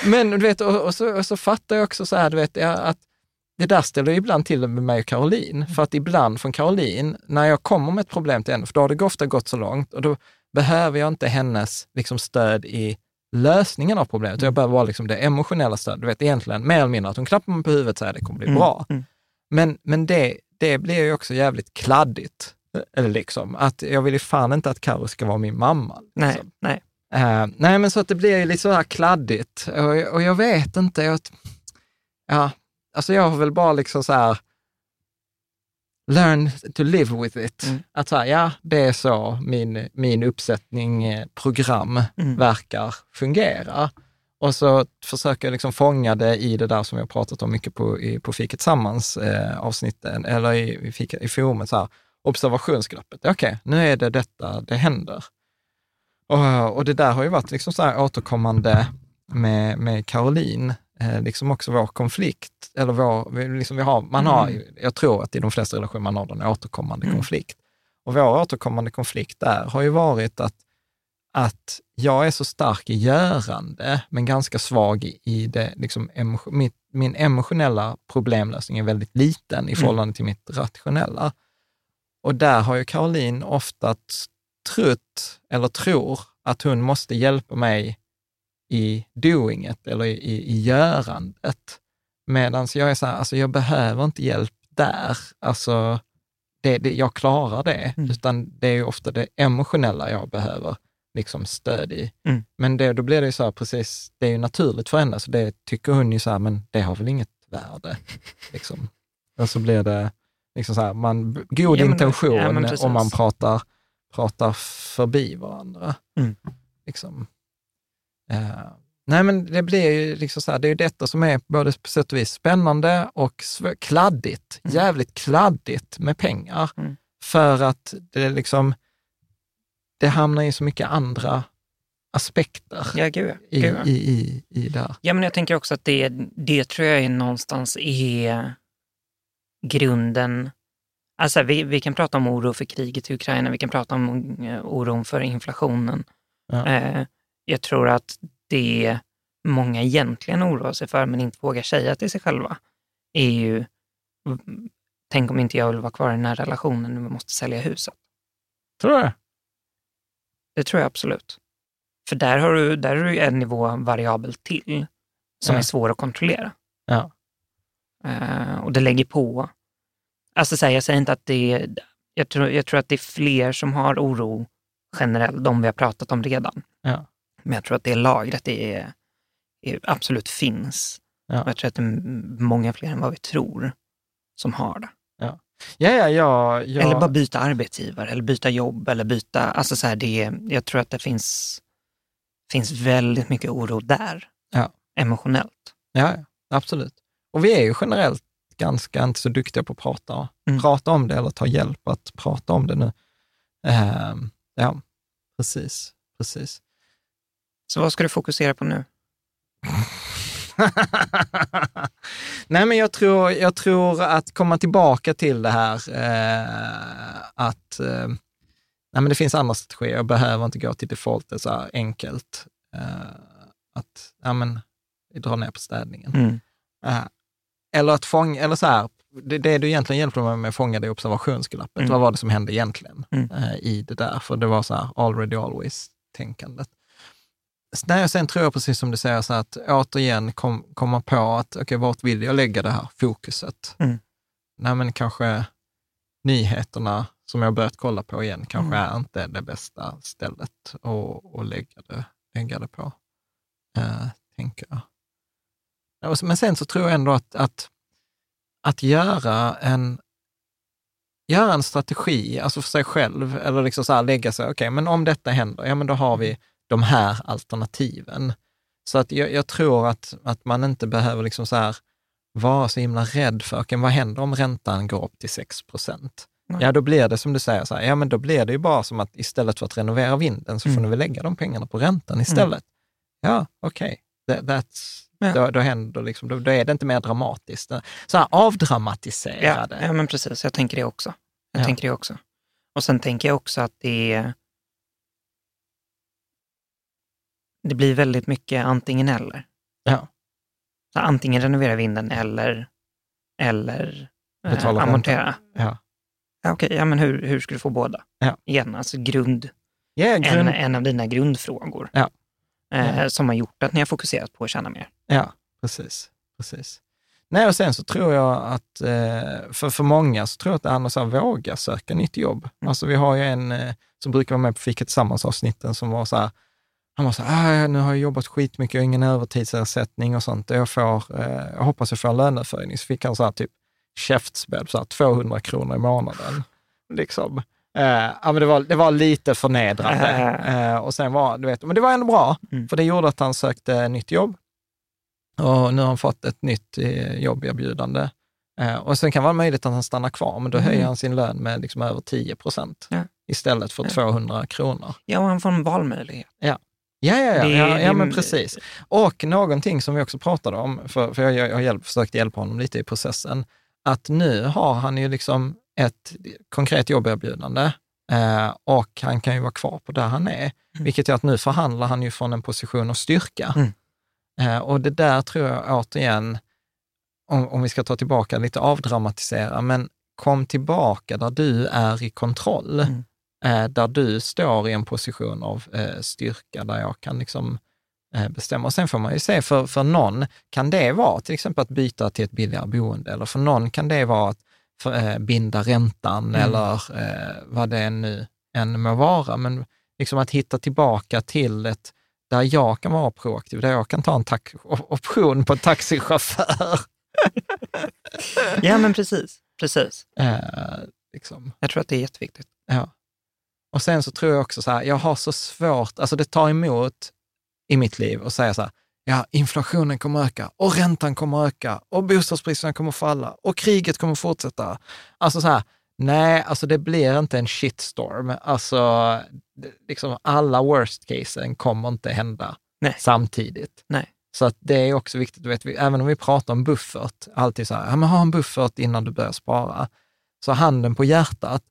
Men du vet, och, och, så, och så fattar jag också så här, du vet, att det där ställer ibland till det med mig och Caroline. För att ibland från Caroline, när jag kommer med ett problem till henne, för då har det ofta gått så långt och då behöver jag inte hennes liksom, stöd i lösningen av problemet. Jag behöver bara liksom, det emotionella stödet. Du vet egentligen mer eller mindre att hon klappar mig på huvudet och säger att det kommer bli Mm, bra. mm. Men, men det, det blir ju också jävligt kladdigt. Eller liksom, att jag vill ju fan inte att Karo ska vara min mamma. Nej, Liksom. nej. Eh, nej, men så att det blir ju lite så här kladdigt. Och, och jag vet inte, jag, ja, alltså jag har väl bara liksom så här, learn to live with it. Mm. Att så här, ja, det är så min, min uppsättning eh, program Mm. verkar fungera. Och så försöker jag liksom fånga det i det där som jag pratat om mycket på, i, på Fiket Sammans eh, avsnitten, eller i, i, fika, i forumet, så här, observationsgreppet. Okej, nu är det detta det händer. Och, och det där har ju varit liksom så här återkommande med, med Caroline, eh, liksom också vår konflikt, eller vår, vi- liksom vi har, man har, Mm. jag tror att i de flesta relationer man har en återkommande Mm. konflikt. Och vår återkommande konflikt där har ju varit att, att jag är så stark i görande, men ganska svag i, i det, liksom, mitt, min emotionella problemlösning är väldigt liten i Mm. förhållande till mitt rationella. Och där har ju Caroline ofta trott, eller tror, att hon måste hjälpa mig i doinget eller i, i, i görandet. Medan jag är så här, alltså jag behöver inte hjälp där. Alltså, det, det, jag klarar det, Mm. utan det är ofta det emotionella jag behöver liksom stöd i. Mm. Men det, då blir det ju så här, precis, det är ju naturligt för henne, så det tycker hon ju så här, men det har väl inget värde. [laughs] Liksom. Och så blir det liksom så här, man, god Ja, men intention ja, men om man pratar, pratar förbi varandra. Mm. Liksom. Eh, nej, men det blir ju liksom så här, det är ju detta som är både på sätt och vis spännande och kladdigt, Mm. jävligt kladdigt med pengar. Mm. För att det liksom, det hamnar i så mycket andra aspekter Ja, gud i, Gud, i, i, i där. Ja, men jag tänker också att det, det tror jag är någonstans är grunden. Alltså, vi, vi kan prata om oro för kriget i Ukraina, vi kan prata om eh, oron för inflationen. Ja. Eh, jag tror att det många egentligen oroar sig för, men inte vågar säga till sig själva, är ju, mm, tänk om inte jag vill vara kvar i den här relationen, vi måste sälja huset. Tror du det? Tror jag absolut. För där har du, där har du en nivå variabel till som Ja. är svår att kontrollera. Ja. Eh, och det lägger på. Alltså så här, jag säger inte att det är, jag tror, jag tror att det är fler som har oro generellt, de vi har pratat om redan. Ja. Men jag tror att det lagret är, är, absolut finns. Ja. Och jag tror att det är många fler än vad vi tror som har det. Ja, ja, ja, ja. Eller bara byta arbetsgivare eller byta jobb eller byta, alltså så här, det jag tror att det finns, finns väldigt mycket oro där. Ja. Emotionellt. Ja, ja, absolut. Och vi är ju generellt ganska inte så duktiga på att prata, Mm. prata om det eller ta hjälp att prata om det nu. Ehm, ja, precis, precis. Så vad ska du fokusera på nu? [laughs] Nej, men jag tror, jag tror att komma tillbaka till det här eh, att eh, nej, men det finns andra strategier. Jag behöver inte gå till default, det är så här enkelt. Eh, att ja, men, dra ner på städningen. Mm. Eh, eller att fånga, eller så här, det, det du egentligen hjälpte mig med att fånga det observationsglappet. Mm. Vad var det som hände egentligen Mm. eh, i det där? För det var så här already always-tänkandet. Nej, och sen tror jag precis som du säger, så att återigen kom, komma på att, okej, vart vill jag lägga det här fokuset? Mm. Nej, men kanske nyheterna som jag börjat kolla på igen, kanske Mm. är inte det bästa stället att, att lägga, det, lägga det på, eh, tänker jag. Men sen så tror jag ändå att, att, att göra en göra en strategi, alltså för sig själv, eller liksom så här lägga sig, okej, men om detta händer, ja men då har vi de här alternativen. Så att jag, jag tror att, att man inte behöver liksom så här vara så himla rädd för, okej, vad händer om räntan går upp till 6 procent? Ja, då blir det som du säger, så här, ja men då blir det ju bara som att istället för att renovera vinden så får Mm. ni väl lägga de pengarna på räntan istället. Ja, okej. That, that's, Ja. då, då händer liksom, då, då är det inte mer dramatiskt. Så här avdramatisera Ja, ja, men precis. Jag tänker det också. Jag Ja. tänker det också. Och sen tänker jag också att det är... Det blir väldigt mycket antingen eller. Ja. Så antingen renovera vinden eller, eller eh, Betala amortera. Ja. Ja, Okej, ja, men hur, hur ska du få båda? Ja. Igen, alltså grund, en, grund, en av dina grundfrågor. Ja. Eh, Ja. Som har gjort att ni har fokuserat på att tjäna mer. ja precis. precis. Nej, och sen så tror jag att eh, för, för många så tror jag att det handlar om att våga söka nytt jobb. Mm. Alltså vi har ju en som brukar vara med på Fika Tillsammans-avsnitten som var så här, han var så här, "Ah, nu har jag jobbat skitmycket, jag har ingen övertidsersättning och sånt. Jag, får, eh, jag hoppas jag får en löneförhöjning. Så fick han så här typ käftsmäll, så här 200 kronor i månaden. Liksom. Eh, ja, men det, var, det var lite förnedrande. Eh, och sen var, du vet, men det var ändå bra, Mm. för det gjorde att han sökte nytt jobb. Och nu har han fått ett nytt eh, jobberbjudande. Eh, och sen kan det vara möjligt att han stannar kvar, men då Mm. höjer han sin lön med liksom över 10 procent Ja. istället för Ja. 200 kronor. Ja, och han får en valmöjlighet. Ja, ja, ja, Det- ja, ja men precis. Och någonting som vi också pratade om, för, för jag, jag har hjälp, försökt hjälpa honom lite i processen, att nu har han ju liksom ett konkret jobberbjudande eh, och han kan ju vara kvar på där han är, Mm. vilket gör att nu förhandlar han ju från en position av styrka. Mm. Eh, och det där tror jag återigen, om, om vi ska ta tillbaka lite avdramatisera, men kom tillbaka där du är i kontroll, Mm. Eh, där du står i en position av eh, styrka, där jag kan liksom eh, bestämma. Och sen får man ju se, för, för någon kan det vara till exempel att byta till ett billigare boende, eller för någon kan det vara att för, binda räntan Mm. eller vad det nu än må vara. Men liksom att hitta tillbaka till ett där jag kan vara proaktiv, där jag kan ta en option på en taxichaufför. [laughs] Ja, men precis. precis. Eh, liksom. Jag tror att det är jätteviktigt. Ja. Och sen så tror jag också så här, jag har så svårt, alltså det tar emot i mitt liv att säga så här, ja, inflationen kommer öka och räntan kommer öka och bostadspriserna kommer falla och kriget kommer fortsätta. Alltså så här, nej, alltså det blir inte en shitstorm. Alltså, liksom alla worst casen kommer inte hända Nej. samtidigt. Nej. Så att det är också viktigt, du vet, även om vi pratar om buffert, alltid så här, ja men ha en buffert innan du börjar spara. Så handen på hjärtat,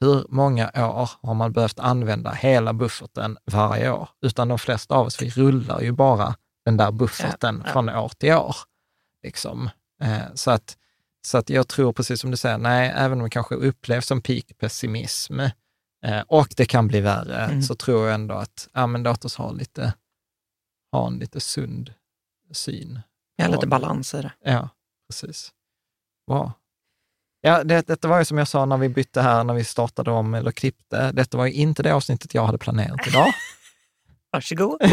hur många år har man behövt använda hela bufferten varje år? Utan de flesta av oss, vi rullar ju bara den där bufferten Ja, ja. från år till år. Liksom. Eh, så, att, så att jag tror, precis som du säger, nej, även om det kanske upplevs som peak-pessimism eh, och det kan bli värre, Mm. så tror jag ändå att, ja men låt oss ha lite, ha en lite sund syn. Ja. lite balans i det. Ja, precis. Bra. Ja, det, detta var ju som jag sa när vi bytte här, när vi startade om eller klippte. Detta var ju inte det avsnittet jag hade planerat idag. [laughs] Varsågod. [laughs]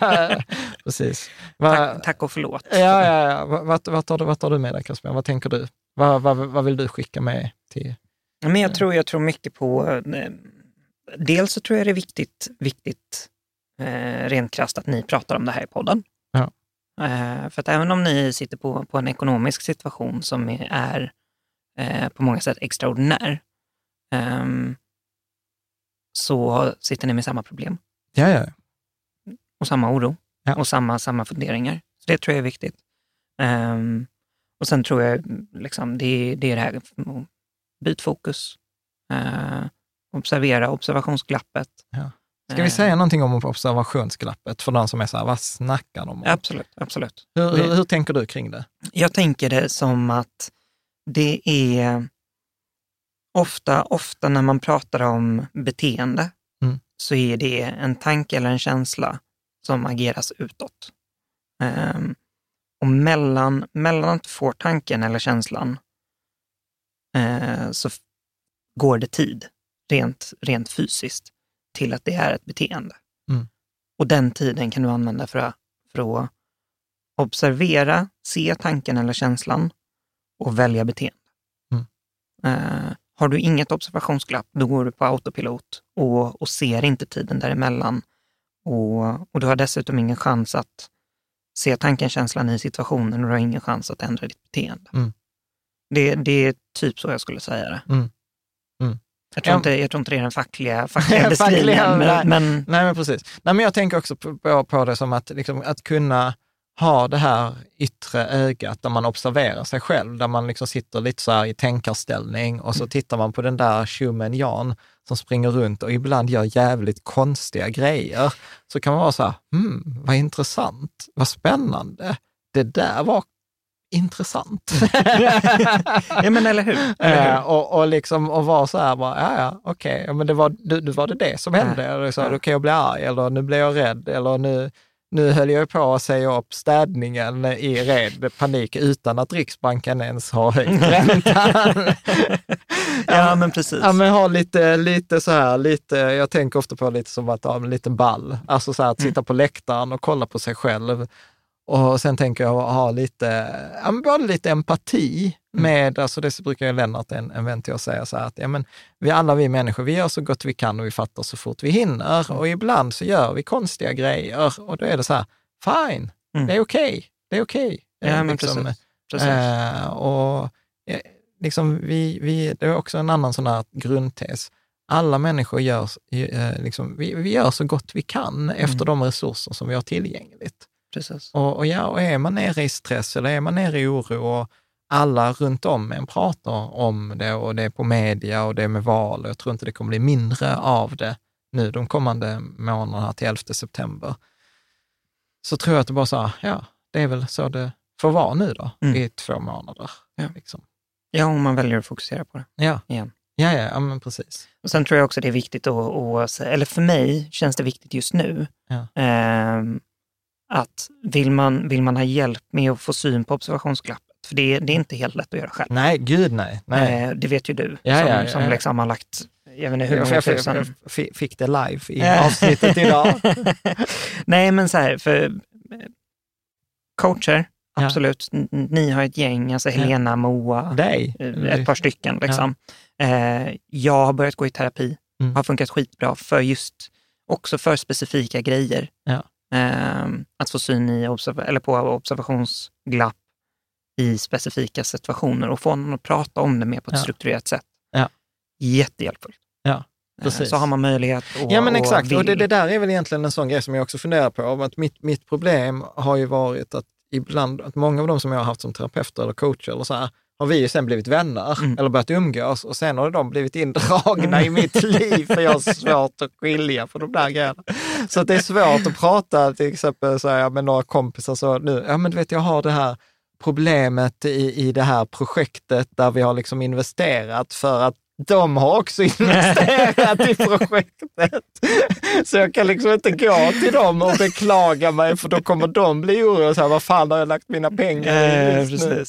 Ja, precis. Va, Tack, tack och förlåt. Ja, ja, ja. Vad, vad, vad, tar du, vad tar du med dig, Kasper? Vad tänker du? Vad, vad, vad vill du skicka med till... Men jag tror, jag tror mycket på... Eh, dels så tror jag det är viktigt, viktigt eh, rent krasst att ni pratar om det här i podden. Ja. Eh, för att även om ni sitter på, på en ekonomisk situation som är eh, på många sätt extraordinär, ehm, så sitter ni med samma problem Ja, ja. och samma oro. Ja. och samma, samma funderingar. Så det tror jag är viktigt. Ehm, och sen tror jag liksom, det, det är det här, byt fokus. Eh, observera observationsglappet. Ska vi säga någonting om observationsglappet för de som är så här, vad snackar de om? Absolut, absolut. Hur, hur, hur tänker du kring det? Jag tänker det som att det är ofta, ofta när man pratar om beteende Mm. så är det en tanke eller en känsla som ageras utåt. Ehm, och mellan, mellan att du får tanken eller känslan eh, så går det tid, rent, rent fysiskt, till att det är ett beteende. Mm. Och den tiden kan du använda för att, för att observera, se tanken eller känslan och välja beteende. Mm. Eh, har du inget observationsglapp, då går du på autopilot och, och ser inte tiden däremellan. Och, och du har dessutom ingen chans att se tanken, känslan i situationen och du har ingen chans att ändra ditt beteende. Mm. Det, det är typ så jag skulle säga det. Mm. Mm. Jag, tror inte, jag tror inte det är den fackliga, fackliga [laughs] beskrivningen, nej. men, men Nej, men precis. Nej, men jag tänker också på, på, på det som att, liksom, att kunna ha det här yttre ögat där man observerar sig själv, där man liksom sitter lite så här i tänkarställning och så tittar man på den där tjommen Jan som springer runt och ibland gör jävligt konstiga grejer. Så kan man vara så här, hmm, vad intressant, vad spännande. Det där var intressant. [laughs] ja, men eller hur? [laughs] Eller Eh, hur? och, och, liksom, och vara så här, bara, ja, ja, okej, ja, men det var, nu, nu var det det som hände. Ja. Eller så, Ja. Då kan jag bli arg, eller nu blev jag rädd, eller nu, nu höll jag på att säga upp städningen i red panik utan att Riksbanken ens har höjt [laughs] räntan. [laughs] Ja, men precis. Ja, men ha lite, lite så här, lite, jag tänker ofta på lite som att ha en liten ball. Alltså så här, att Mm. sitta på läktaren och kolla på sig själv. Och sen tänker jag ha lite, ja, men både lite empati Mm. Med, alltså det brukar ju Lennart, en, en vän till oss, säga så här att ja, men vi alla vi människor, vi gör så gott vi kan och vi fattar så fort vi hinner. Mm. Och ibland så gör vi konstiga grejer och då är det så här, fine, Mm. det är okej, det är okej. Ja, Eh, men liksom, precis. precis. Eh, och eh, liksom vi, vi, det är också en annan sån här grundtes. Alla människor gör, eh, liksom, vi, vi gör så gott vi kan efter de resurser som vi har tillgängligt. precis. Och, och, ja, och är man nere i stress eller är man nere i oro och alla runt om en pratar om det och det är på media och det är med val och jag tror inte det kommer bli mindre av det nu de kommande månaderna till 11 september. Så tror jag att det bara så här, ja, det är väl så det får vara nu då Mm. i två månader. Ja. Liksom. Ja, om man väljer att fokusera på det Ja. igen. Ja, ja, ja, men precis. Och sen tror jag också det är viktigt att, eller för mig känns det viktigt just nu, Ja. ehm, att vill man, vill man ha hjälp med att få syn på observationsglappet, för det, det är inte helt lätt att göra själv. Nej, gud nej. nej. Eh, det vet ju du, Ja, som, ja, ja, som liksom har lagt, jag vet inte hur många jag, tusen... jag fi- fick det live i Ja. avsnittet idag. [laughs] Nej, men så här, för eh, coacher, absolut. Ni har ett gäng, alltså Helena, Moa, Dig. eh, ett par stycken. Liksom. Eh, jag har börjat gå i terapi, Mm. har funkat skitbra för just, också för specifika grejer. Ja. Eh, att få syn i observ- eller på observationsglapp i specifika situationer och få någon att prata om det mer på ett Ja. strukturerat sätt. Ja. Jättehjälpfullt. Ja, Eh, precis. Så har man möjlighet och Ja men exakt, och, vill. det, det där är väl egentligen en sån grej som jag också funderar på. Att mitt, mitt problem har ju varit att ibland, att många av de som jag har haft som terapeuter eller coacher eller så här, har vi ju sen blivit vänner Mm. eller börjat umgås och sen har de blivit indragna i mitt liv för jag har svårt att skilja på de där grejerna. Så det är svårt att prata till exempel så här, med några kompisar så nu, ja men du vet jag har det här problemet i, i det här projektet där vi har liksom investerat för att de har också [laughs] investerat i projektet. Så jag kan liksom inte gå till dem och beklaga mig för då kommer de bli oroliga. och säga, Vad fan har jag lagt mina pengar i Eh, just nu?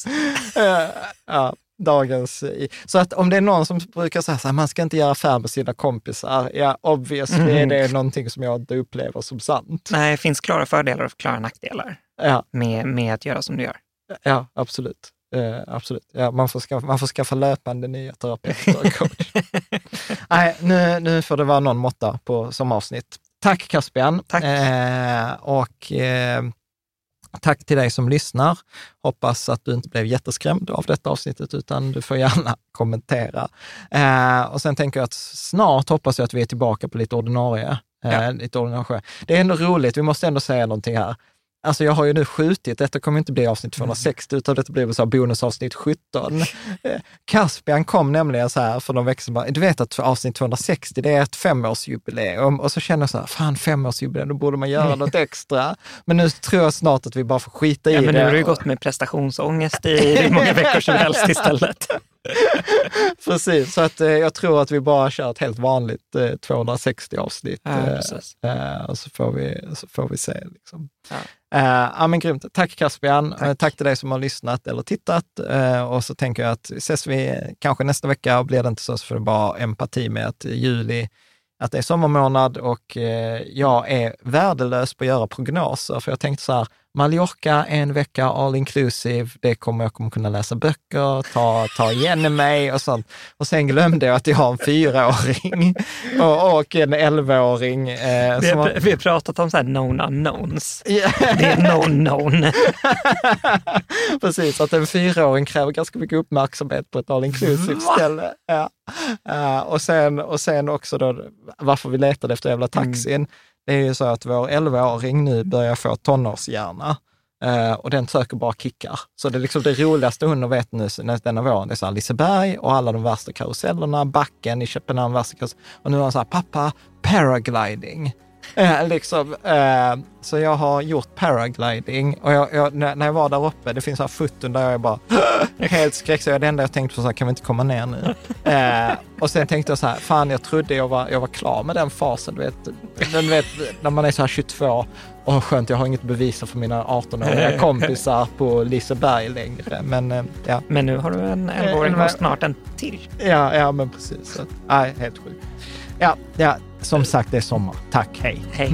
Eh, ja, dagens... Så att om det är någon som brukar säga så här, man ska inte göra affär med sina kompisar. Ja, obviously är Mm. det någonting som jag inte upplever som sant. Nej, det finns klara fördelar och klara nackdelar Ja, med, med att göra som du gör. Ja absolut. Eh, absolut. Ja, man, får skaffa, man får skaffa löpande nya terapeuter och coach. [laughs] Nej, nu, nu får det vara någon måtta på som avsnitt. Tack Caspian. Tack. Eh, och eh, tack till dig som lyssnar. Hoppas att du inte blev jätteskrämd av detta avsnittet, utan du får gärna [laughs] kommentera. Eh, och sen tänker jag att snart hoppas jag att vi är tillbaka på lite ordinarie Ja. Lite ordinarie. Det är ändå roligt, vi måste ändå säga någonting här. Alltså jag har ju nu skjutit, detta kommer inte bli avsnitt 260, utan detta blir så här bonusavsnitt 17. [laughs] Caspian kom nämligen så här för någon vecka sedan, du vet att avsnitt 260, det är ett femårsjubileum. Och så känner jag så här, fan femårsjubileum, då borde man göra [laughs] något extra. Men nu tror jag snart att vi bara får skita i ja, det. Men nu har du gått med prestationsångest i hur många veckor som helst istället. [laughs] [laughs] precis, så att, eh, jag tror att vi bara kör ett helt vanligt eh, 260 avsnitt. Ja, eh, eh, och så får vi, så får vi se. Liksom. Ja. Eh, ja, men grymt. Tack Caspian. Tack. Tack till dig som har lyssnat eller tittat. Och så tänker jag att ses vi kanske nästa vecka och blir det inte så, så får du bara empati med att juli att det är sommarmånad och jag är värdelös på att göra prognoser. För jag tänkte så här, Mallorca en vecka all inclusive, det kommer jag kommer kunna läsa böcker, ta, ta igen mig och sånt. Och sen glömde jag att jag har en fyraåring [laughs] och, och en elvaåring. Eh, vi, har, vi har pratat om så här known unknowns. Yeah. Det är known known. [laughs] Precis, att en fyraåring kräver ganska mycket uppmärksamhet på ett all inclusive ställe. Ja. Uh, och, sen, och sen också då varför vi letade efter jävla taxin. Mm det är ju så att vår 11-åring nu börjar få tonårshjärna eh, och den söker bara kickar. Så det är liksom det roligaste hon vet nu denna våren, det är så här Liseberg och alla de värsta karusellerna, backen i Köpenhamn, värsta karusell. Och nu har hon så här, pappa, paragliding. Eh, liksom, eh, så jag har gjort paragliding och jag, jag, när jag var där uppe, det finns här foton där jag [gasps] är bara helt skräck. det enda jag tänkte på så här, kan vi inte komma ner nu? [laughs] Eh, och sen tänkte jag så här, fan jag trodde jag var, jag var klar med den fasen. Du vet, du vet, när man är så här 22 och skönt, jag har inget bevis för mina 18-åriga [laughs] kompisar på Liseberg längre. Men, eh, ja. men nu har du en 11-åring och snart en till. Ja, ja men precis. Så, nej, helt sjukt. Ja, ja, som sagt, det är sommar. Tack, hej. Hej.